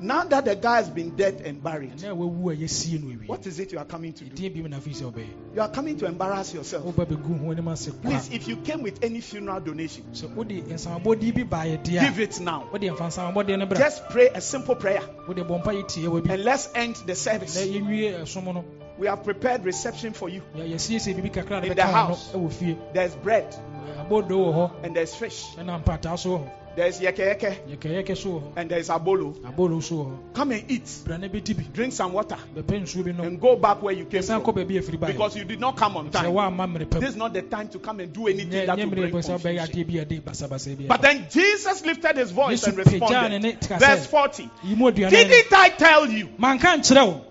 Speaker 3: Ɛndeɛ woama wo
Speaker 5: Now that the guy has been dead and buried,
Speaker 3: ɛnɛ a wawu a yɛsie no awie
Speaker 5: what is it you are coming to do?
Speaker 3: ɛdeɛ bi mu na afei sɛ wobɛyɛ
Speaker 5: You are coming to embarrass yourself.
Speaker 3: woba bɛgu ho anim ase kwa
Speaker 5: Please, if you came with any funeral donation,
Speaker 3: sɛ wode nsamabɔdeɛ bi baayɛ deɛ
Speaker 5: give it now.
Speaker 3: wode mfa nsamabɔdeɛ no bra
Speaker 5: Just pray a simple prayer
Speaker 3: wode bɔ mpa yɛ tie wɔ bi
Speaker 5: and let's end the service.
Speaker 3: no
Speaker 5: We have prepared reception for you.
Speaker 3: yɛ- yɛsiesie biribi kakra
Speaker 5: In the
Speaker 3: bɛka ho no
Speaker 5: house. There's bread
Speaker 3: wɔ hɔ
Speaker 5: and there's fish.
Speaker 3: Ɛna mpataa so wɔ hɔ
Speaker 5: There's yeke yeke
Speaker 3: yɛkɛyɛkɛ so wɔ hɔ
Speaker 5: and there's abolo.
Speaker 3: wɔ hɔ
Speaker 5: Come and eat.
Speaker 3: bra na bɛdi bi
Speaker 5: Drink some water
Speaker 3: bɛpɛ nsuo bi no
Speaker 5: and go back where you came from. Because you did not come on time.
Speaker 3: woamma mmere pam
Speaker 5: This is not the time to come and do anything that will bring
Speaker 3: pɛ sɛ wobɛyɛ
Speaker 5: confusion.
Speaker 3: adeɛ bi a de bi
Speaker 5: But then Jesus lifted his voice and
Speaker 3: pagyaa ne ne
Speaker 5: responded. Verse 40.
Speaker 3: yi mu
Speaker 5: Didn't I tell you?
Speaker 3: manka nkyerɛ wo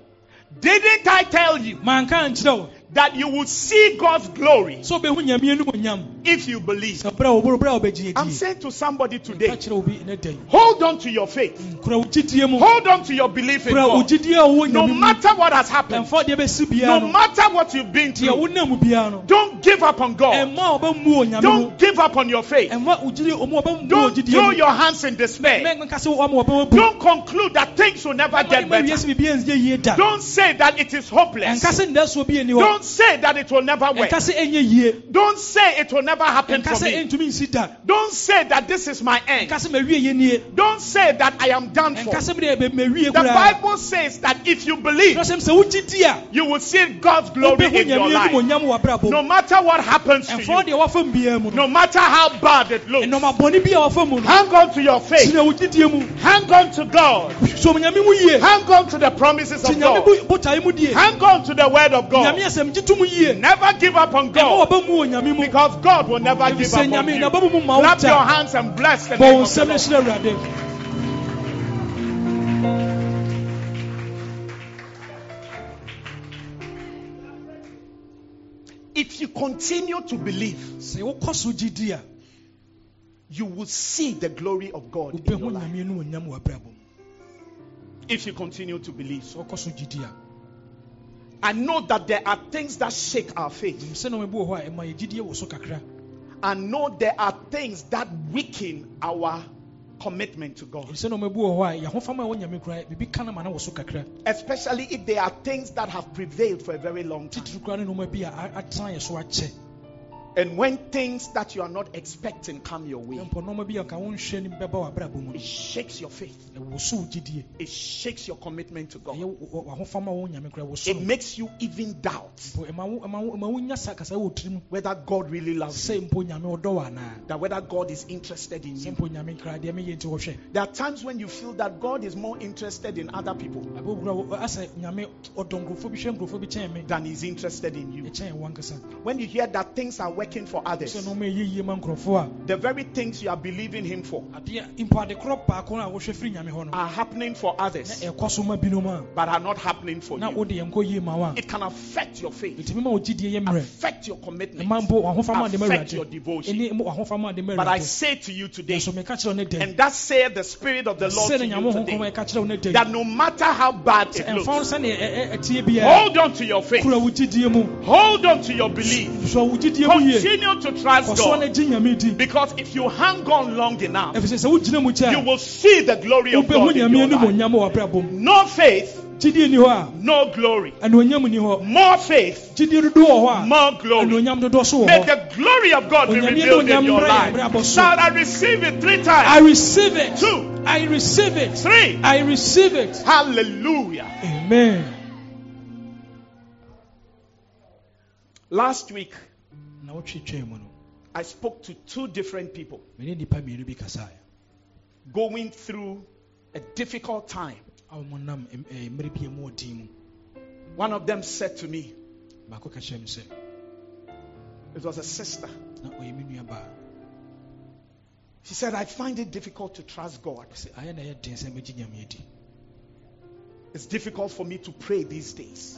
Speaker 5: Didn't I tell you
Speaker 3: manka nkyerɛ wo
Speaker 5: that you will see God's glory
Speaker 3: sɛ wobɛhu nyame anim onyam
Speaker 5: if you believe?
Speaker 3: sɛ berɛ a wɔboro berɛ a wobɛgye
Speaker 5: I'm saying to somebody today,
Speaker 3: kyerɛ wo bi ne da yi
Speaker 5: hold on to your faith.
Speaker 3: kura wo gyidie mu
Speaker 5: Hold on to your belief in God.
Speaker 3: gyidie a wowɔ
Speaker 5: No matter what has happened,
Speaker 3: ɛmfa deɛ bɛsi biara
Speaker 5: no matter what you've been through,
Speaker 3: wonam biara no
Speaker 5: don't give up on God.
Speaker 3: ɛmma a wɔbɛmu wɔ nyame mu
Speaker 5: Don't give up on your faith.
Speaker 3: ɛmma wo gyidie ɔmu wɔbɛmu wɔ
Speaker 5: Don't throw your hands in despair.
Speaker 3: mɛnka sɛ wɔama wɔbɛwɔ bu
Speaker 5: Don't conclude that things will never get better.
Speaker 3: wiase biribi ɛnyɛ yie da
Speaker 5: Don't say that it is hopeless.
Speaker 3: ɛnka sɛ nda soɔ bi ɛni hɔ
Speaker 5: Don't Don't say that it will never work.
Speaker 3: ɛnka sɛ ɛnyɛ yie
Speaker 5: Don't say it will never happen for me.
Speaker 3: ɛntumi nsi da
Speaker 5: Don't say that this is my end.
Speaker 3: ɛnka sɛ mawie yɛ nie
Speaker 5: Don't say that I am done for.
Speaker 3: ɛnka sɛ mede bɛ- mawie
Speaker 5: The Bible says that if you believe,
Speaker 3: sɛm sɛ wogye di a
Speaker 5: you will see God's glory in your life.
Speaker 3: animonyam wɔ abrabɔ
Speaker 5: No matter what happens to you,
Speaker 3: deɛ wafa mbiaa mu no
Speaker 5: matter how bad it looks,
Speaker 3: ɛnɔma bɔne bi a wafa mu no
Speaker 5: hang on to your faith.
Speaker 3: kyerɛ wo gyidie mu
Speaker 5: Hang on to God.
Speaker 3: som nyame mu yie
Speaker 5: Hang on to the promises of God.
Speaker 3: bo- botae mu die
Speaker 5: Hang on to the word of God.
Speaker 3: Asɛm gye to mu yie
Speaker 5: Never give up on God
Speaker 3: wɔba mu wɔ nyame mu
Speaker 5: because God will never give up on you.
Speaker 3: naba mu ma wo
Speaker 5: Clap your hands and bless the name of the Lord. If you continue to believe,
Speaker 3: so gyidi a
Speaker 5: you will see the glory of God in your life.
Speaker 3: nyame no onyam wɔ abrabɔ mu
Speaker 5: If you continue to believe. I know that there are things that shake our faith.
Speaker 3: sɛ na ɔmabi wɔ hɔ a ɛma yɛgyidie wɔ so kakra
Speaker 5: I know there are things that weaken our commitment to God.
Speaker 3: sɛ na ɔmabi wɔ hɔ a yɛhofam a ɛwɔ nyame koraa biribi ka no ma na wɔ so kakra
Speaker 5: Especially if there are things that have prevailed for a very long time. And when things that you are not expecting come your way,
Speaker 3: mpo nɔɔma bi a ka wonhwɛ no bɛba wɔ abrabɔ mu no
Speaker 5: it shakes your faith.
Speaker 3: ɛwɔ so wo gyidie
Speaker 5: It shakes your commitment to God.
Speaker 3: wo- wo- w'ahofam a wɔ nyame koraa wɔ so
Speaker 5: It makes you even doubt whether God really loves you,
Speaker 3: sɛ mpo nyame ɔdɔ wɔ anaa
Speaker 5: that whether God is interested in you.
Speaker 3: mpo nyame koraa deɛ meyɛ nti wɔhwɛ
Speaker 5: There are times when you feel that God is more interested in other people
Speaker 3: abɛwura asɛ nyame ɔdɔ nkurɔfoɔ bi hwɛ nkurɔfoɔ bi kyɛn me
Speaker 5: than He's interested in you.
Speaker 3: ɛkyɛn ɛwɔ ankasa
Speaker 5: When you hear that things are working for others,
Speaker 3: sɛ nɔɔma ɛyɛ yie ma nkurɔfoɔ
Speaker 5: the very things you are believing Him for
Speaker 3: a adeɛ mpo ade korɔ baako no a wohwɛ firi nyame hɔ no
Speaker 5: are happening for others
Speaker 3: ɛkɔ so ma binom a
Speaker 5: but are not happening for you.
Speaker 3: wode yɛnkɔ yie ma wo a
Speaker 5: It can affect your faith,
Speaker 3: ɛtumi ma wo gyidie yɛ mmerɛ.
Speaker 5: Affect your commitment,
Speaker 3: ɛma mpo wahofam ade ma
Speaker 5: affect your devotion.
Speaker 3: ɛne wahofam ade ma
Speaker 5: But I say to you today,
Speaker 3: ɛso meka kyerɛ wo ne dɛn?
Speaker 5: and that saith the Spirit of the Lord today,
Speaker 3: ɛka kyerɛ wo ne dɛn?
Speaker 5: that no matter how bad it looks, hold on to your faith,
Speaker 3: kura wo gyidie mu.
Speaker 5: Hold on to your belief,
Speaker 3: so wo gyidie mu yie
Speaker 5: continue to trust God.
Speaker 3: gye nyame di
Speaker 5: Because if you hang on long enough,
Speaker 3: ɛfisɛ sɛ wogyina mu
Speaker 5: you will see the glory of God in your life.
Speaker 3: onyam wɔ abrabɔ mu
Speaker 5: No faith,
Speaker 3: gyidie ni hɔ a
Speaker 5: no glory.
Speaker 3: anuonyam ni hɔ
Speaker 5: More faith,
Speaker 3: gyidie dodoɔ wɔ hɔ a
Speaker 5: more glory.
Speaker 3: anuonyam dodoɔ so wɔ
Speaker 5: May the glory of God be revealed in your life.
Speaker 3: mmra yɛ so.
Speaker 5: Shall I receive it three times?
Speaker 3: I receive it
Speaker 5: Two,
Speaker 3: I receive it
Speaker 5: three.
Speaker 3: I receive it
Speaker 5: Hallelujah.
Speaker 3: amen
Speaker 5: Last week, I spoke to two different people
Speaker 3: mene nnipa mmienu bi kasaeɛ
Speaker 5: going through a difficult time.
Speaker 3: a wɔn nam em- eh, mmerɛ bi a mu ɔdin mu
Speaker 5: One of them said to me,
Speaker 3: baako ka kyerɛ me sɛ
Speaker 5: it was a sister.
Speaker 3: na ɔyɛ me nua baa
Speaker 5: She said, I find it difficult to trust God.
Speaker 3: sɛ ayɛ na ɛyɛ den sɛ mɛgye nyame adi
Speaker 5: It's difficult for me to pray these days.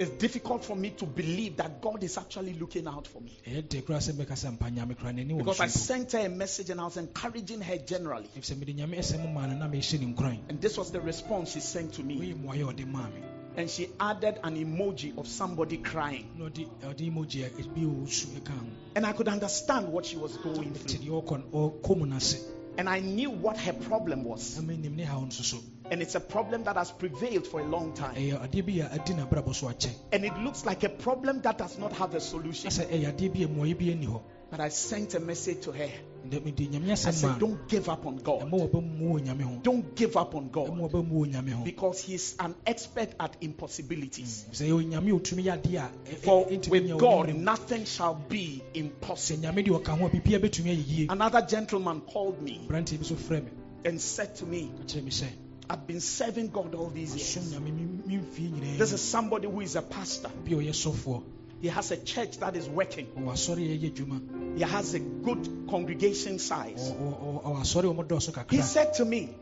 Speaker 5: It's difficult for me to believe that God is actually looking out for me.
Speaker 3: Eh, ɛyɛ den koraa sɛ mɛka sɛ mpa nyame koraa n'ani wɔ
Speaker 5: Because I sent her a message and I was encouraging her generally.
Speaker 3: ɛfisɛ mede nyame ɛsɛm maa no na mehyɛ ne nkuran
Speaker 5: And this was the response she sent to me.
Speaker 3: woyɛ mmoayɛ a ɔde maa me
Speaker 5: And she added an emoji of somebody crying.
Speaker 3: na ɔde eh, ɔde emoji a ebi eh, a ɔsu ɛka ho
Speaker 5: And I could understand what she was going through.
Speaker 3: Deɛ ɔkɔ ɔkɔ mu n'ase
Speaker 5: And I knew what her problem was.
Speaker 3: menim ne haw nso so
Speaker 5: And it's a problem that has prevailed for a long time.
Speaker 3: ɛyɛ adeɛ bi a adi n'abrabɔ so akyɛ
Speaker 5: And it looks like a problem that does not have a solution.
Speaker 3: sɛ ɛyɛ adeɛ bi a mmuayɛ bi ani hɔ
Speaker 5: But I sent a message to her.
Speaker 3: Nde- mede nyame
Speaker 5: I said, Don't give up on God.
Speaker 3: wɔbɛ mu wɔ nyame ho
Speaker 5: Don't give up on God.
Speaker 3: wɔbɛ mu wɔ
Speaker 5: Because He's an expert at impossibilities.
Speaker 3: sɛ ɛyɛ nyame a ɔtumi yɛ adeɛ a ɛ- ɛ-
Speaker 5: For with God,
Speaker 3: ne mmerɛ mu.
Speaker 5: nothing shall be impossible.
Speaker 3: nyame deɛ ɔka ho a biribia bɛtumi ayɛ yie
Speaker 5: Another gentleman called me
Speaker 3: aberanteɛ bi so frɛ me
Speaker 5: and said to me,
Speaker 3: ka kyerɛ me sɛ
Speaker 5: I've been serving God all these years.
Speaker 3: nyame me- memfie nyinaa
Speaker 5: This is somebody who is a pastor.
Speaker 3: Bi a ɔyɛ sɔfoɔ
Speaker 5: He has a church that is working.
Speaker 3: ɔwɔ asɔre a ɛyɛ adwuma
Speaker 5: He has a good congregation size.
Speaker 3: Ɔmɔdɔɔso
Speaker 5: He said to me,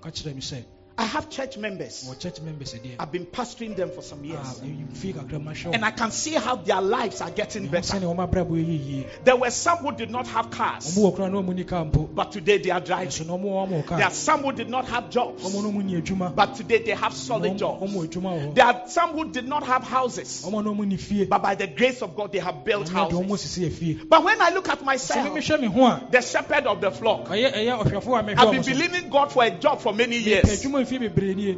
Speaker 3: ka kyerɛ me sɛ
Speaker 5: I have church members.
Speaker 3: church members
Speaker 5: I've been pastoring them for some years.
Speaker 3: Ah, mfie
Speaker 5: And I can see how their lives are getting better.
Speaker 3: sɛne ɔma abrabɔ ɛyɛ yie
Speaker 5: There were some who did not have cars,
Speaker 3: ɔmo wɔ kora na ɔmo ni kaa mpo
Speaker 5: but today they are driving.
Speaker 3: na ɔmo wɔ ɔmo
Speaker 5: There are some who did not have jobs,
Speaker 3: ɔmo no ɔmo ni adwuma
Speaker 5: but today they have solid jobs.
Speaker 3: ɔmo adwuma wɔ hɔ
Speaker 5: There are some who did not have houses,
Speaker 3: ɔmo na ɔmo ni fie
Speaker 5: but by the grace of God they have built
Speaker 3: Nyame de ɔmo
Speaker 5: houses.
Speaker 3: sisi yɛ fie
Speaker 5: But when I look at myself,
Speaker 3: mehwɛ me ho
Speaker 5: the shepherd of the flock,
Speaker 3: ɔyɛ ɛyɛ ɔhwɛfo a mehwɛ
Speaker 5: I've been believing God for a job for many years.
Speaker 3: Mfie bebree nie.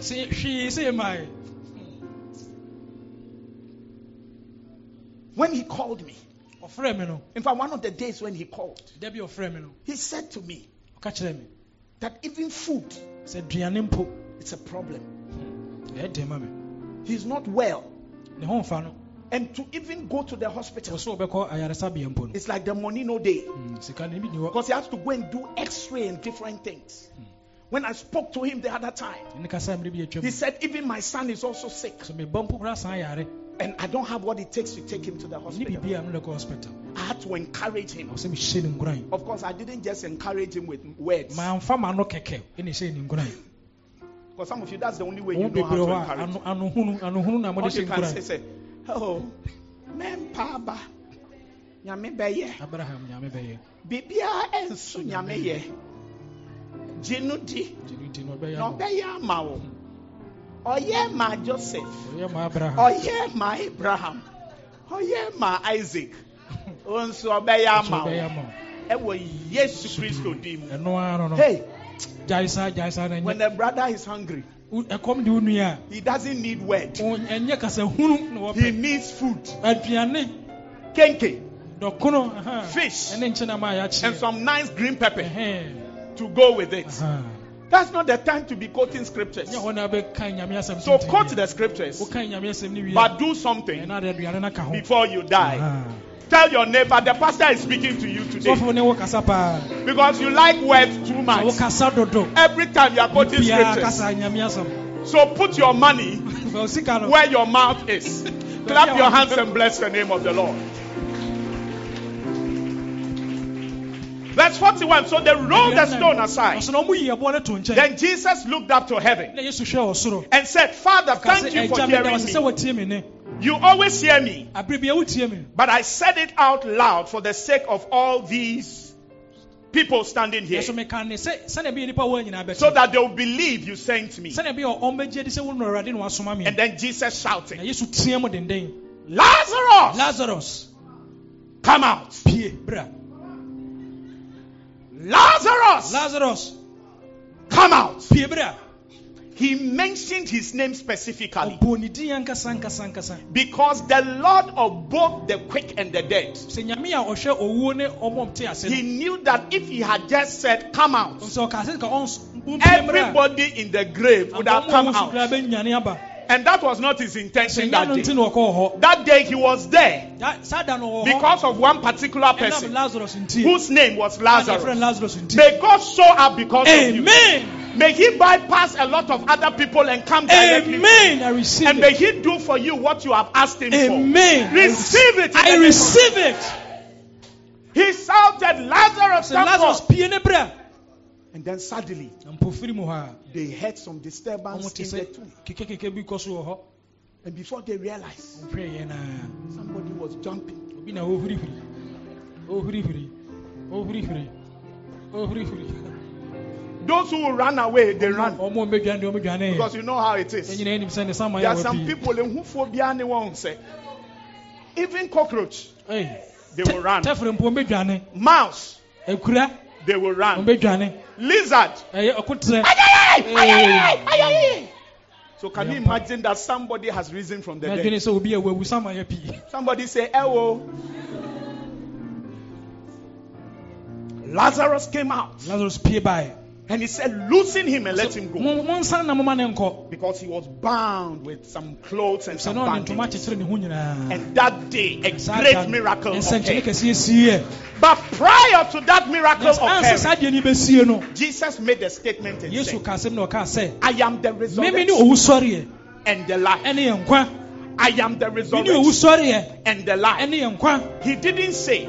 Speaker 3: Sɛ <laughs> hwee sɛ yɛmae
Speaker 5: When he called me,
Speaker 3: ɔfrɛ me no.
Speaker 5: In fact, one of the days when he called,
Speaker 3: da bi ɔfrɛ me no.
Speaker 5: he said to me
Speaker 3: ɔka kyerɛ me.
Speaker 5: that even food
Speaker 3: sɛ aduane mpo.
Speaker 5: is a problem. Hmm.
Speaker 3: ɛyɛ den ma me.
Speaker 5: He's not well.
Speaker 3: ne ho mfa no
Speaker 5: And to even go to the hospital,
Speaker 3: wɔ so wɔbɛkɔ ayaresabea mpo no
Speaker 5: it's like the money no day.
Speaker 3: Mm, sika no bi ni hɔ
Speaker 5: Because he has to go and do x-ray and different things. When I spoke to him the other time,
Speaker 3: ne kasa mmere bi atwam
Speaker 5: he said, even my son is also sick.
Speaker 3: so mebɔ mpo koraa
Speaker 5: And I don't have what it takes to take him to the hospital.
Speaker 3: biribi a mede kɔ hospital
Speaker 5: I had to encourage him.
Speaker 3: ɔwɔ sɛ mehyɛ ne
Speaker 5: Of course, I didn't just encourage him with words.
Speaker 3: mamfa ma no kɛkɛ ɛne hyɛ ne nkuran
Speaker 5: Because some of you, that's the only way you know how to encourage.
Speaker 3: ano- anohunu anohunu na mode
Speaker 5: All you can say, say, oh, mempa aba, nyame bɛyɛ,
Speaker 3: abraham nyame bɛyɛ.
Speaker 5: Biribiara ɛnso nyame yɛ, gye no di,
Speaker 3: no nti na ɔbɛyɛ
Speaker 5: na
Speaker 3: ama wo.
Speaker 5: ɔbɛyɛ ama wo. Hmm. Ɔyɛ ma Joseph,
Speaker 3: ɔyɛ ma abraham.
Speaker 5: Ɔyɛ ma Abraham, ɔyɛ ma Isaac, ɔnso ɔbɛyɛ
Speaker 3: nso
Speaker 5: ama
Speaker 3: ɔbɛyɛ
Speaker 5: wo.
Speaker 3: ama wo.
Speaker 5: Ɛwɔ Yesu Kristo din mu.
Speaker 3: ɛno ara no no.
Speaker 5: Hey,
Speaker 3: gyae saa gyae saa
Speaker 5: when the brother is hungry,
Speaker 3: wo- ɛkɔm de wo nua
Speaker 5: he doesn't need word.
Speaker 3: a wo- ɛnyɛ kasa hunu na
Speaker 5: He needs food. Kenke. Fish.
Speaker 3: ɛne nkyɛn ma
Speaker 5: and some nice green pepper to go with it. That's not the time to be quoting scriptures.
Speaker 3: nyɛ hɔ na bɛka nyame asɛm
Speaker 5: So quote the scriptures,
Speaker 3: woka nyame asɛm no wie
Speaker 5: but do something
Speaker 3: ɛna de aduane no ka ho
Speaker 5: before you die. Tell your neighbor the pastor is speaking to you today.
Speaker 3: Sɔfo ne wo kasa paa
Speaker 5: because you like words too much.
Speaker 3: wo kasa dodo.
Speaker 5: Every time you are quoting scriptures,
Speaker 3: kasa nyame asɛm
Speaker 5: so put your money
Speaker 3: Fa wo sika no
Speaker 5: where your mouth is. <laughs> Clap your hands and bless the name of the Lord. Verse 41 So they rolled the stone aside.
Speaker 3: ɔso na ɔmo yi ɛboɔ no to nkyɛn
Speaker 5: Then Jesus looked up to heaven
Speaker 3: na yesu hwɛ wɔ soro
Speaker 5: and said, Father, thank you for
Speaker 3: "Agya, meda
Speaker 5: hearing me.
Speaker 3: Wɔtie me ne
Speaker 5: You always hear me,
Speaker 3: abere bia wotie me.
Speaker 5: But I said it out loud for the sake of all these people standing here,
Speaker 3: ɛso meka ne sɛ sɛnea ɛbɛyɛ nipa wɔ nyinaa
Speaker 5: so that they will believe you sent me.
Speaker 3: sɛnea ɛbɛyɛ ɔmbɛgye de sɛ wo no awurade me
Speaker 5: And then Jesus shouted,
Speaker 3: yesu teɛ mu denden.
Speaker 5: Lazarus,
Speaker 3: lazarus.
Speaker 5: Come out. Lazarus,
Speaker 3: lazarus.
Speaker 5: Come out. He mentioned his name specifically. Because the Lord of both the quick and the dead,
Speaker 3: sɛ nyame a ɔhwɛ owuo ne ɔmɔ te ase.
Speaker 5: He knew that if he had just said, Come out,
Speaker 3: sɛ ɔka sɛ nka ɔns wompie mmra
Speaker 5: everybody in the grave would have come out.
Speaker 3: Koraa bɛnyane aba
Speaker 5: And that was not his intention that day.
Speaker 3: nti na ɔkɔɔ hɔ
Speaker 5: That day he was there
Speaker 3: Da- saa da no wɔ hɔ
Speaker 5: because of one particular person whose name was Lazarus. May God show up because of you.
Speaker 3: amen
Speaker 5: May he bypass a lot of other people and come directly.
Speaker 3: amen i receive
Speaker 5: And may he do for you what you have asked him
Speaker 3: amen
Speaker 5: for. Receive it.
Speaker 3: i receive it
Speaker 5: He shouted, Lazarus,
Speaker 3: lazarus
Speaker 5: forth.
Speaker 3: pie ne bra
Speaker 5: And then suddenly
Speaker 3: na mpofiri mu
Speaker 5: they heard some disturbance in the tomb. And before they realized,
Speaker 3: ɔhwɛ yɛ naa
Speaker 5: somebody was jumping. Those who ran away, they ran.
Speaker 3: ɔmo mbɛdwane deɛ ɔmo dwane
Speaker 5: Because you know how it is.
Speaker 3: ɛnyina anim sɛ ne sama
Speaker 5: There are some people in who phobia ne won't say. Even cockroach, they will run.
Speaker 3: tɛfere mpo ɔmbɛdwane
Speaker 5: Mouse, they will run.
Speaker 3: Ɔmbɛdwane
Speaker 5: Lizard. So can you imagine that somebody has risen from the dead?
Speaker 3: dwene sɛ obi a wawu sama yɛ pii
Speaker 5: Somebody say, "Hello." Lazarus came out
Speaker 3: lazarus pie baeɛ
Speaker 5: and he said, Loosen him and let him go.
Speaker 3: Mo- monsan na moma ne nkɔ
Speaker 5: Because he was bound with some clothes and some bandages.
Speaker 3: kyekyere ne ho nyinaa
Speaker 5: And that day, a great miracle occurred. But prior to that miracle occurring,
Speaker 3: deɛ ni bɛsie no
Speaker 5: Jesus made a statement and said,
Speaker 3: ka asɛm na ɔkaa sɛ
Speaker 5: I am the resurrection and the life.
Speaker 3: ɛne yɛ nkwa
Speaker 5: I am the resurrection and the life.
Speaker 3: ɛne yɛ nkwa
Speaker 5: He didn't say,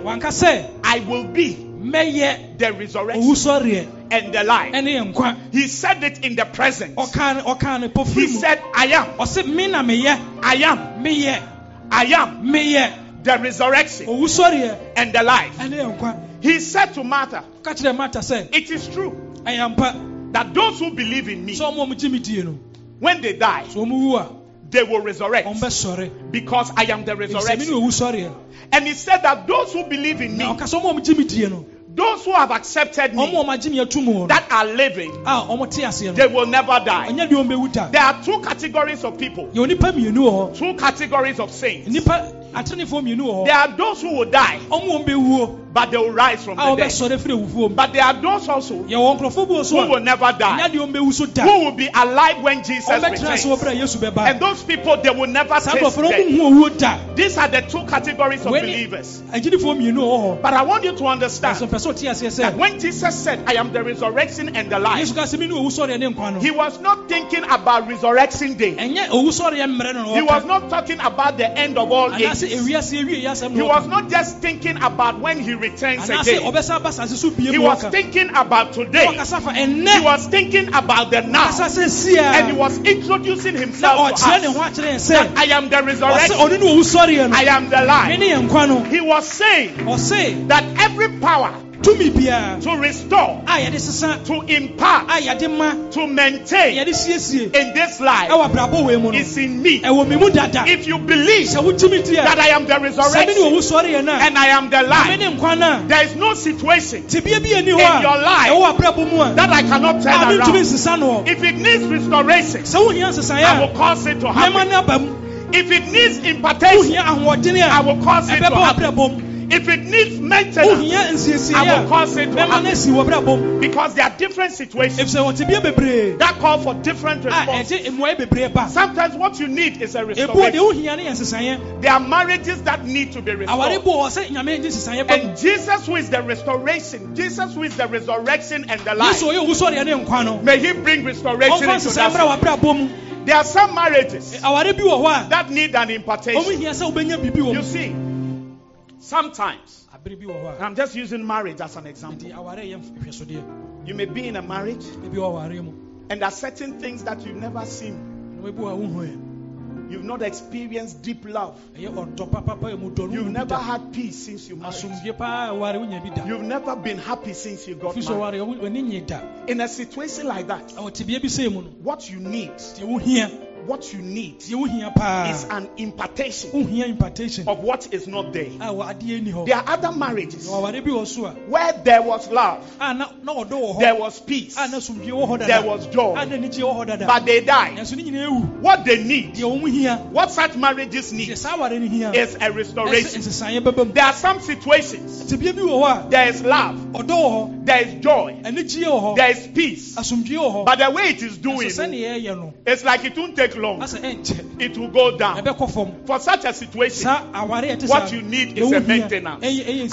Speaker 5: I will be the resurrection and the life.
Speaker 3: ɛne yɛ nkwa
Speaker 5: He said it in the present.
Speaker 3: ɔkaa ne ɔkaa ne
Speaker 5: He said, I am,
Speaker 3: ɔse me na meyɛ
Speaker 5: I am, I am. The resurrection. And the life.
Speaker 3: ɛne yɛ nkwa
Speaker 5: He said to Martha,
Speaker 3: ka kyerɛ mata sɛ
Speaker 5: It is true that those who believe in me,
Speaker 3: sɛ ɔmo a ɔmo gye me die no
Speaker 5: when they die,
Speaker 3: sɛ ɔmo wu a
Speaker 5: they will resurrect. Because I am the
Speaker 3: ɛfisɛ me ne
Speaker 5: resurrection. And he said that those who believe in me,
Speaker 3: ɔka sɛ ɔmo a ɔmo gye me die no
Speaker 5: those who have accepted me,
Speaker 3: a ɔmo agye me atum hɔ no
Speaker 5: that are living, ah,
Speaker 3: a ɔmo te aseɛ
Speaker 5: they will never die.
Speaker 3: ɛnyɛ deɛ ɔmbɛwu da
Speaker 5: There are two categories of people,
Speaker 3: yɛwɔ nipa mmienu wɔ hɔ
Speaker 5: two categories of saints.
Speaker 3: Nipa atenefoɔ mmienu wɔ
Speaker 5: There are those who will die, but they will rise from the dead.
Speaker 3: ɔbɛsɔre firi awufuo mu
Speaker 5: But there are those also
Speaker 3: yɛwɔ nkurɔfoɔ bi wɔ so
Speaker 5: who will never die,
Speaker 3: deɛ ɔmbɛwu so da
Speaker 5: who will be alive when Jesus
Speaker 3: ɔmbɛtena ase wɔ
Speaker 5: returns.
Speaker 3: berɛ a yesu bɛba
Speaker 5: And those people, they will never taste death.
Speaker 3: ɔmo hu owuo da
Speaker 5: These are the two categories of believers.
Speaker 3: agyidifoɔ mmienu wɔ hɔ
Speaker 5: But I want you to understand
Speaker 3: mpɛ sɛ ɔte aseɛ
Speaker 5: that when Jesus said, I am the resurrection and the life,
Speaker 3: yesu ka sɛ me ne owu sɔreɛ ne nkwa no
Speaker 5: he was not thinking about resurrection day.
Speaker 3: ɛnyɛ owu sɔreɛ mmerɛ no
Speaker 5: He was not talking about the end of all ages.
Speaker 3: Ewiase ewie asɛm
Speaker 5: He was not just thinking about when he returns again.
Speaker 3: ɔbɛsa aba asase so bie
Speaker 5: He was thinking about today. He was thinking about the now.
Speaker 3: ɔkasa sɛ sia
Speaker 5: And he was introducing himself to
Speaker 3: ɔkyerɛ ne ho
Speaker 5: us. That I am the resurrection.
Speaker 3: ɔno ne owu sɔreɛ no
Speaker 5: I am the life.
Speaker 3: ne yɛn nkwa no
Speaker 5: He was saying that every power
Speaker 3: tumi biara
Speaker 5: to restore,
Speaker 3: a yɛde sesa.
Speaker 5: to impart,
Speaker 3: a yɛde ma.
Speaker 5: to maintain
Speaker 3: yɛde siesie.
Speaker 5: in this life
Speaker 3: ɛwɔ abrabɔ wei mu no.
Speaker 5: is in me.
Speaker 3: ɛwɔ me mu dada.
Speaker 5: If you believe
Speaker 3: sɛ wotumi di a.
Speaker 5: that I am the
Speaker 3: sɛ me ne
Speaker 5: resurrection
Speaker 3: owu sɔreɛ no a
Speaker 5: and I am the life,
Speaker 3: ne nkwa no a
Speaker 5: there is no situation
Speaker 3: tibia bi ani hɔ
Speaker 5: In your life
Speaker 3: ɛwɔ abrabɔ mu a
Speaker 5: that I cannot turn around.
Speaker 3: nsesa no. Hɔ
Speaker 5: If it needs restoration,
Speaker 3: sɛ nsesaeɛ
Speaker 5: I will cause it to happen.
Speaker 3: no aba mu.
Speaker 5: If it needs impartation, I will cause it to happen.
Speaker 3: abrabɔ mu
Speaker 5: If it needs maintenance, I will cause it to happen.
Speaker 3: asi wɔ abrabɔ mu
Speaker 5: Because there are different situations
Speaker 3: ɛfisɛ wɔte bia bebree
Speaker 5: that call for different responses.
Speaker 3: ɛgye mmuaeɛ bebree ba
Speaker 5: Sometimes what you need is a restoration.
Speaker 3: wohia ne yɛ nsesaeɛ
Speaker 5: There are marriages that need to be restored.
Speaker 3: bu wɔ hɔ sɛ nyame gye nsesaeɛ ba mu
Speaker 5: And Jesus, who is the restoration, Jesus, who is the resurrection and the life,
Speaker 3: yesu ɔyɛ owu sɔreɛ ne nkwa no
Speaker 5: may He bring restoration into that. There are some marriages
Speaker 3: aware bi wɔ hɔ
Speaker 5: that need an impartation.
Speaker 3: hia sɛ wobɛnya biribi
Speaker 5: You see, sometimes,
Speaker 3: abere bi wɔ hɔ
Speaker 5: and
Speaker 3: a
Speaker 5: I'm just using marriage as an example.
Speaker 3: nti aware yɛ nhwɛsodeɛ
Speaker 5: You may be in a marriage,
Speaker 3: ebi wɔ aware mu
Speaker 5: and there are certain things that you've never seen.
Speaker 3: na wɔbi wɔ a wohu ɛ
Speaker 5: You've not experienced deep love. You've never had peace since you married.
Speaker 3: asomdwie paa aware wonya bi da
Speaker 5: You've never been happy since you got married.
Speaker 3: aware w'ani nye da
Speaker 5: In a situation like that,
Speaker 3: ɛwɔ tebea bi sɛ mu no
Speaker 5: what you need, what you need is an impartation
Speaker 3: impartation.
Speaker 5: of what is not there.
Speaker 3: a wɔ adeɛ ni hɔ.
Speaker 5: There are other marriages
Speaker 3: na aware bi wɔ so a.
Speaker 5: where there was love,
Speaker 3: a na na ɔdɔ wɔ
Speaker 5: there was peace,
Speaker 3: a na somdwie wɔ hɔ
Speaker 5: there was joy,
Speaker 3: na anigye wɔ hɔ dada.
Speaker 5: but they died.
Speaker 3: nanso ne nyinaa ewu.
Speaker 5: What they need,
Speaker 3: deɛ wɔn hia.
Speaker 5: what such marriages need,
Speaker 3: saa aware no hia
Speaker 5: is a restoration.
Speaker 3: nsesaeɛ bɛba mu
Speaker 5: There are some situations,
Speaker 3: tebea bi wɔ hɔ
Speaker 5: there is love,
Speaker 3: a ɔdɔ wɔ hɔ
Speaker 5: there is joy, there is peace,
Speaker 3: asomdwie wɔ hɔ.
Speaker 5: but the way it is doing,
Speaker 3: sɛnea ɛyɛ no
Speaker 5: it's like it won't take long.
Speaker 3: asɛ ɛnkyɛ
Speaker 5: It will go down. For such a situation,
Speaker 3: saa aware yɛte
Speaker 5: what you need is a maintenance.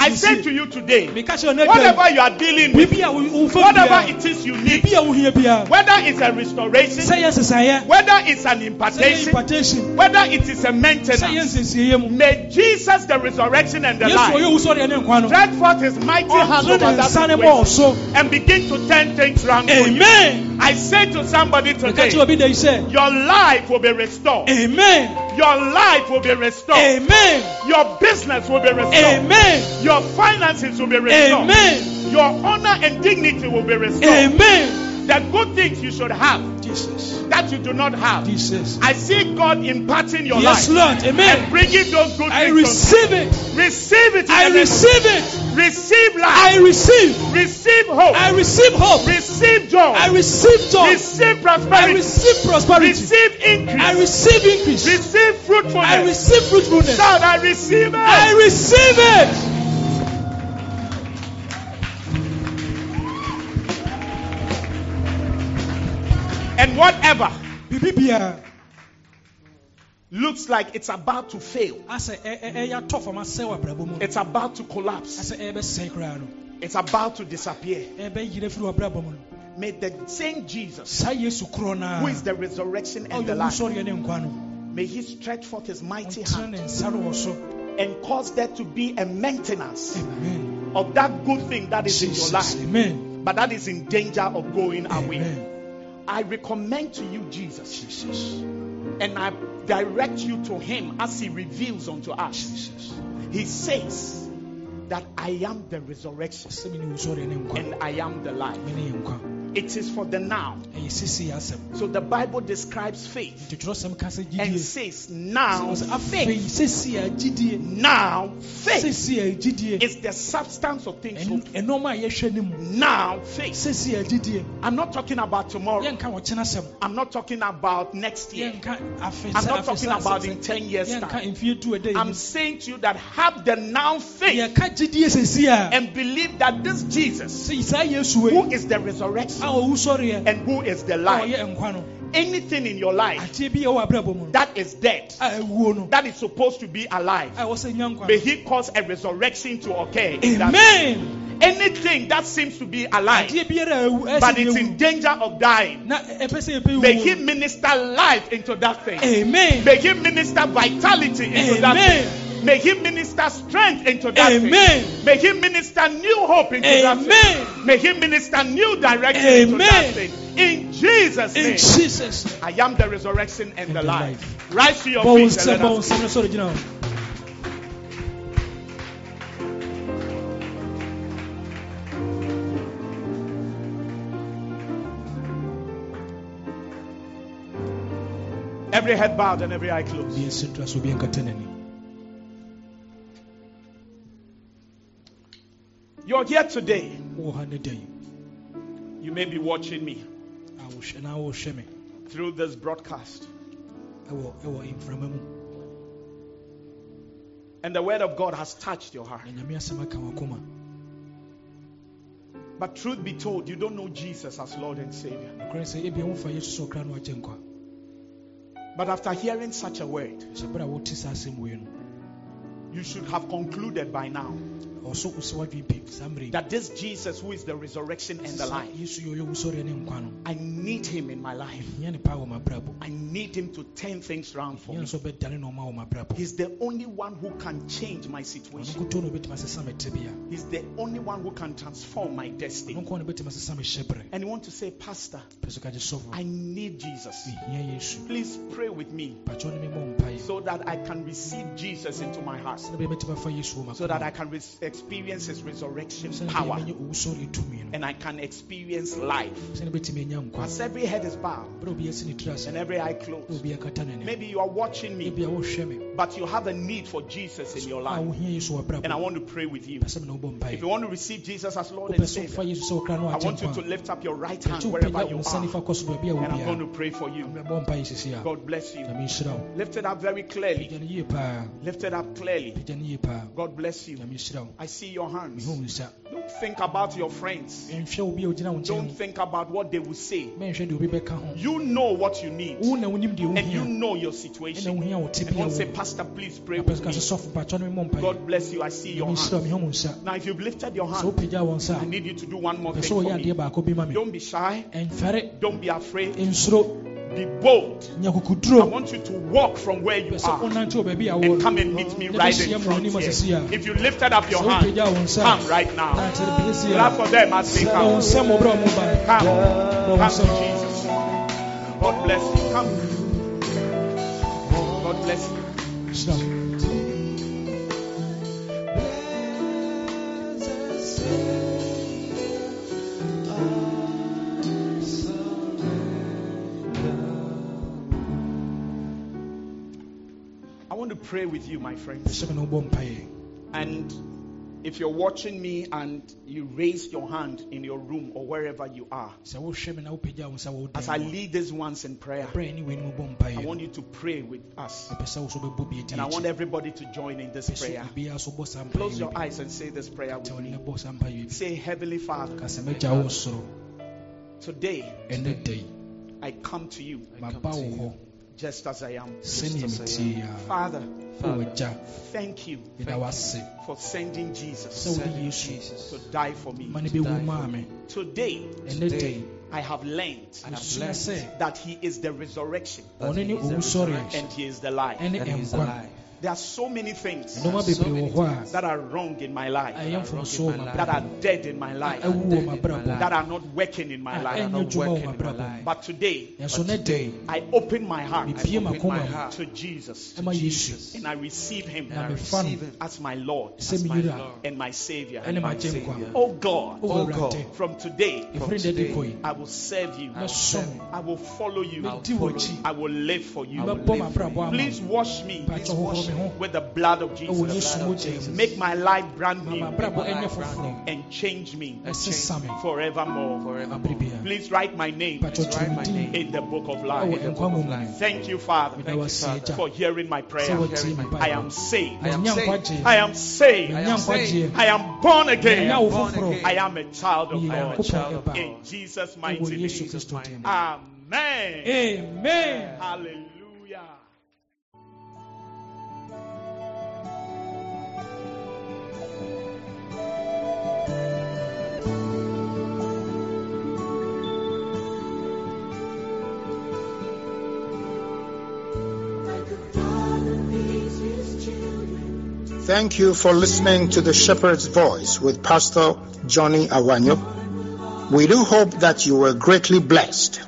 Speaker 5: I say to you today,
Speaker 3: meka kyerɛ no adwa
Speaker 5: whatever you are dealing with,
Speaker 3: biribi a wo- wofa
Speaker 5: whatever it is you need,
Speaker 3: biribi a wohia
Speaker 5: whether it's a restoration,
Speaker 3: sɛ yɛ nsesaeɛ
Speaker 5: whether it's an impartation, whether it is a maintenance, may Jesus, the resurrection and the life,
Speaker 3: owu sɔreɛ ne nkwa no
Speaker 5: stretch forth his mighty hand over that
Speaker 3: nsa ne bɔɔ
Speaker 5: situation and begin to turn things around
Speaker 3: amen
Speaker 5: I say to somebody today,
Speaker 3: kyerɛ obi da yi sɛ
Speaker 5: your life will be restored.
Speaker 3: amen
Speaker 5: Your life will be restored.
Speaker 3: amen
Speaker 5: Your business will be restored.
Speaker 3: amen
Speaker 5: Your finances will be restored.
Speaker 3: amen
Speaker 5: Your honor and dignity will be restored.
Speaker 3: amen
Speaker 5: The good things you should have
Speaker 3: jesus
Speaker 5: that you do not have.
Speaker 3: jesus
Speaker 5: I see God imparting your life.
Speaker 3: yes
Speaker 5: life
Speaker 3: lord
Speaker 5: and bringing those good
Speaker 3: i
Speaker 5: things.
Speaker 3: I receive it
Speaker 5: Receive it.
Speaker 3: i
Speaker 5: the name of-
Speaker 3: receive it
Speaker 5: Receive life.
Speaker 3: i receive
Speaker 5: Receive hope.
Speaker 3: i receive hope
Speaker 5: Receive joy.
Speaker 3: i receive joy
Speaker 5: Receive prosperity.
Speaker 3: i receive prosperity
Speaker 5: Receive increase.
Speaker 3: i receive increase
Speaker 5: Receive fruitfulness.
Speaker 3: i receive fruitfulness
Speaker 5: Shout, I receive it.
Speaker 3: I receive it.
Speaker 5: And whatever looks like it's about to fail, it's about to collapse,
Speaker 3: asɛ ɛbɛsɛe koraa no.
Speaker 5: it's about to disappear.
Speaker 3: ɛbɛyerɛ firi wɔ abrabɔ mu no.
Speaker 5: May the same Jesus,
Speaker 3: saa yesu korɔ
Speaker 5: who is the resurrection and the life,
Speaker 3: wusɔreɛ ne nkwa no.
Speaker 5: may he stretch forth his mighty hand
Speaker 3: ne nsa no
Speaker 5: and cause there to be a maintenance
Speaker 3: amen.
Speaker 5: of that good thing that is in your life,
Speaker 3: amen.
Speaker 5: But that is in danger of going away. I recommend to you Jesus,
Speaker 3: jesus.
Speaker 5: And I direct you to him as he reveals unto us.
Speaker 3: jesus.
Speaker 5: He says that I am the resurrection
Speaker 3: sɛ mene wusɔreɛ ne nkwa
Speaker 5: and I am the life.
Speaker 3: Mene yɛ nkwa
Speaker 5: It is for the now.
Speaker 3: ɛyɛ sisi asɛm
Speaker 5: So the Bible describes faith
Speaker 3: nti twerɛsɛm ka sɛ
Speaker 5: and says now faith.
Speaker 3: sisi a gyidie
Speaker 5: Now faith
Speaker 3: sisi a gyidie
Speaker 5: is the substance of things hoped.
Speaker 3: ɛnɔɔma a yɛhwɛ no mu
Speaker 5: Now faith.
Speaker 3: sisi a gyidie
Speaker 5: I'm not talking about tomorrow.
Speaker 3: yɛnka wɔkyena sɛm
Speaker 5: I'm not talking about next year. I'm not talking about in 10 years time.
Speaker 3: mfie du ɛda
Speaker 5: I'm saying to you that have the now faith
Speaker 3: yɛka gyidie sisi a
Speaker 5: and believe that this Jesus,
Speaker 3: sɛ saa yesu
Speaker 5: who is the resurrection and who is the
Speaker 3: a
Speaker 5: life,
Speaker 3: ɔyɛ nkwa no.
Speaker 5: Anything in your life
Speaker 3: adeɛ bi a ɛwɔ abrabɔ mu no.
Speaker 5: that is dead,
Speaker 3: a ɛwuo no.
Speaker 5: that is supposed to be alive,
Speaker 3: a ɛwɔ sɛ nya nkwa
Speaker 5: may He cause a resurrection to occur.
Speaker 3: amen.
Speaker 5: Anything that seems to be alive,
Speaker 3: adeɛ biara a ɛwu
Speaker 5: but it's in danger of dying,
Speaker 3: na ɛpɛ sɛ yɛpɛ
Speaker 5: may He minister life into that thing.
Speaker 3: amen.
Speaker 5: May He minister vitality into that thing. May He minister strength into that
Speaker 3: Amen.
Speaker 5: thing. May He minister new hope into that
Speaker 3: Amen.
Speaker 5: thing. May He minister new direction into that thing. In Jesus' name.
Speaker 3: in
Speaker 5: name,
Speaker 3: jesus
Speaker 5: I am the resurrection and,
Speaker 3: And
Speaker 5: the
Speaker 3: the
Speaker 5: life. Rise to your
Speaker 3: bɔ
Speaker 5: feet and
Speaker 3: nsɛm
Speaker 5: let us
Speaker 3: nsɛm no sɔre gyina hɔ
Speaker 5: Every head bowed and every eye closed. You're here today.
Speaker 3: wowɔ ha ne da yi
Speaker 5: You may be watching me
Speaker 3: a wohwɛ na wohwɛ me
Speaker 5: through this broadcast.
Speaker 3: ɛwɔ ɛwɔ mframa mu
Speaker 5: And the word of God has touched your heart.
Speaker 3: na nyame asɛm aka wakoma
Speaker 5: But truth be told, you don't know Jesus as Lord and Savior.
Speaker 3: nokorɛ sɛ ebia womfa yesu sɛ ɔkra no agye nkwa
Speaker 5: But after hearing such a word,
Speaker 3: sɛ berɛ a wote saa asɛm wei no
Speaker 5: you should have concluded by now
Speaker 3: ɔso wo sɛ woadwen pi saa mmerɛ yi
Speaker 5: that this Jesus, who is the resurrection and the life,
Speaker 3: yesu yɛ ɔyɛ wusɔreɛ ne nkwa no
Speaker 5: I need him in my life.
Speaker 3: hia ne paa wɔ m'abrabɔ
Speaker 5: I need him to turn things around for me.
Speaker 3: nso bɛdane nɔɔma wɔ m'abrabɔ
Speaker 5: He's the only one who can change my situation.
Speaker 3: nkoto na obɛtumi asesa me tebea
Speaker 5: He's the only one who can transform my destiny.
Speaker 3: nko na bɛtumi asesa me hyɛberɛ
Speaker 5: And you want to say, Pastor,
Speaker 3: pɛ so ka gye sɔfo
Speaker 5: I need Jesus. Please pray with me
Speaker 3: pakyɛ ne memmɔ mpaeɛ
Speaker 5: so that I can receive Jesus into my heart,
Speaker 3: sɛne bɛyɛ mɛtumi afa yesu wɔ
Speaker 5: so that I can re- experience his resurrection power,
Speaker 3: mɛnyɛ owusɔreɛ tumi no
Speaker 5: and I can experience life.
Speaker 3: sɛne bɛtumi anya nkwa.
Speaker 5: As every head is bowed
Speaker 3: berɛ a obi asi ne tiri ase
Speaker 5: and every eye closed,
Speaker 3: obi akata n'ani
Speaker 5: maybe you are watching me,
Speaker 3: ebia wohwɛ me
Speaker 5: but you have a need for Jesus in your life,
Speaker 3: wohia yesu wɔ
Speaker 5: and I want to pray with you.
Speaker 3: pɛ sɛ me na wobɔ
Speaker 5: If you want to receive Jesus as Lord and Savior,
Speaker 3: yesu sɛ wokra no
Speaker 5: I want you to lift up your right hand wherever you
Speaker 3: wo nsa nifa
Speaker 5: are,
Speaker 3: kɔ so baabi a
Speaker 5: and I'm going to pray for you.
Speaker 3: mɛbɔ mpaeɛ sisi a
Speaker 5: God bless you. Lift it up very clearly.
Speaker 3: pagya no yie paa
Speaker 5: Lift it up clearly.
Speaker 3: pagya no yie paa
Speaker 5: God bless you.
Speaker 3: Nyame nhyira wo
Speaker 5: I see your hands.
Speaker 3: mehu wo nsa
Speaker 5: Don't think about your friends.
Speaker 3: ɛnhwɛ obi a ogyina wo nkyɛn
Speaker 5: Don't think about what they will say.
Speaker 3: mɛnhwɛ deɛ obi bɛka ho
Speaker 5: You know what you need,
Speaker 3: wo na wonim deɛ
Speaker 5: and you know your situation. And to say, Pastor, please pray with me.
Speaker 3: sɛ sɔfo pakyɛ no memmɔ mpaeɛ
Speaker 5: God bless you. I see your
Speaker 3: nyame nhyira wo
Speaker 5: hands.
Speaker 3: mehu wo nsa
Speaker 5: Now, if you've lifted your
Speaker 3: sɛ
Speaker 5: hand,
Speaker 3: wopagya wo nsa
Speaker 5: I need you to do one more thing for me.
Speaker 3: baako bi ma me
Speaker 5: Don't be shy. Don't be afraid. Be bold. I want you to walk from where you are
Speaker 3: wonante wɔ baabi a
Speaker 5: and come and meet me right in front
Speaker 3: asɛsi
Speaker 5: here. If you lifted up your hand,
Speaker 3: wopagya wo nsa
Speaker 5: come right now. Clap for them as they come.
Speaker 3: nsa mmɔ berɛ a
Speaker 5: Come. Come to Jesus. God bless you. Come. God bless you. Pray with you, my
Speaker 3: pɛ
Speaker 5: friends.
Speaker 3: sɛ me na wobɔ mpaeɛ
Speaker 5: And if you're watching me and you raise your hand in your room or wherever you are,
Speaker 3: sɛ wohwɛ me na wopagya wo nsa wɔ wo
Speaker 5: as I
Speaker 3: dan mu
Speaker 5: lead these ones in prayer,
Speaker 3: a, berɛ a ɛne wei no mobɔ
Speaker 5: I want you to pray with us.
Speaker 3: mepɛ sɛ wo so bɛbɔ bi adi
Speaker 5: And I want everybody to join in this prayer.
Speaker 3: obiara so bɔ saa
Speaker 5: Close your eyes and say this prayer with me.
Speaker 3: bɔ saa mpaeɛ yi bi
Speaker 5: Say, Heavenly Father,
Speaker 3: ka sɛ mɛgya wo soro
Speaker 5: today
Speaker 3: ɛnɛ
Speaker 5: I come to you.
Speaker 3: Maba wo hɔ
Speaker 5: just as I am.
Speaker 3: sɛnea metie a
Speaker 5: Father,
Speaker 3: wo agya
Speaker 5: thank you.
Speaker 3: Meda wase
Speaker 5: for sending Jesus
Speaker 3: wode yesu
Speaker 5: to die for me.
Speaker 3: ma ne bɛwu maa me.
Speaker 5: Today,
Speaker 3: ɛnɛ da yi
Speaker 5: I have learned
Speaker 3: mesua sɛ
Speaker 5: that He is the resurrection.
Speaker 3: Ɔno ne owusɔreɛ
Speaker 5: and He is the life.
Speaker 3: ɛne nkwa
Speaker 5: There are so many things
Speaker 3: nneɛma bebree wɔ
Speaker 5: that are wrong in my life,
Speaker 3: ɛyɛ mfomsoɔ wɔ
Speaker 5: that are
Speaker 3: m'abrabɔ
Speaker 5: dead in my life,
Speaker 3: ɛwu wɔ m'abrabɔ
Speaker 5: that are not working in my
Speaker 3: a
Speaker 5: life.
Speaker 3: ɛnyɛ dwuma wɔ m'abrabɔ
Speaker 5: But today,
Speaker 3: nanso ne
Speaker 5: I open my heart
Speaker 3: mepie m'akoma mu
Speaker 5: to Jesus
Speaker 3: ɛma yesu.
Speaker 5: And I receive Him
Speaker 3: na mefa no
Speaker 5: as my Lord
Speaker 3: sɛ me yera
Speaker 5: and my Savior.
Speaker 3: ɛne m'agye nkwa
Speaker 5: Oh God, oh,
Speaker 3: wɔ awurade
Speaker 5: from today,
Speaker 3: ɛfiri dɛ de kɔ yi
Speaker 5: I will serve you.
Speaker 3: mɛsom
Speaker 5: I will follow you.
Speaker 3: mɛdi wɔ akyi
Speaker 5: I will live for you.
Speaker 3: mɛbɔ m'abrabɔ ama
Speaker 5: Please wash me.
Speaker 3: Pakyɛ hohoro me. ho
Speaker 5: with the blood of Jesus.
Speaker 3: yesu mogya mu
Speaker 5: Make my life brand new and change me forevermore.
Speaker 3: abere
Speaker 5: Please write my name
Speaker 3: pakyɛ to me
Speaker 5: in the book of life.
Speaker 3: mu
Speaker 5: Thank you, Father,
Speaker 3: meda wase agya
Speaker 5: for hearing my prayer. I am saved.
Speaker 3: manya nkwagyeɛ
Speaker 5: I am saved.
Speaker 3: manya nkwagyeɛ
Speaker 5: I am born again. I am a child of God. In Jesus' mighty name. Amen.
Speaker 3: amen
Speaker 5: Hallelujah.
Speaker 1: Thank you for listening to the Shepherd's Voice with Pastor Johnny Awanyo. We do hope that you were greatly blessed.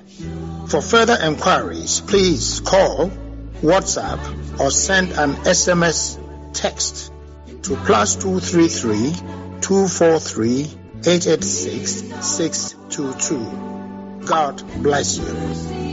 Speaker 1: For further enquiries, please call, WhatsApp, or send an SMS text to plus 233 243 886 622. God bless you.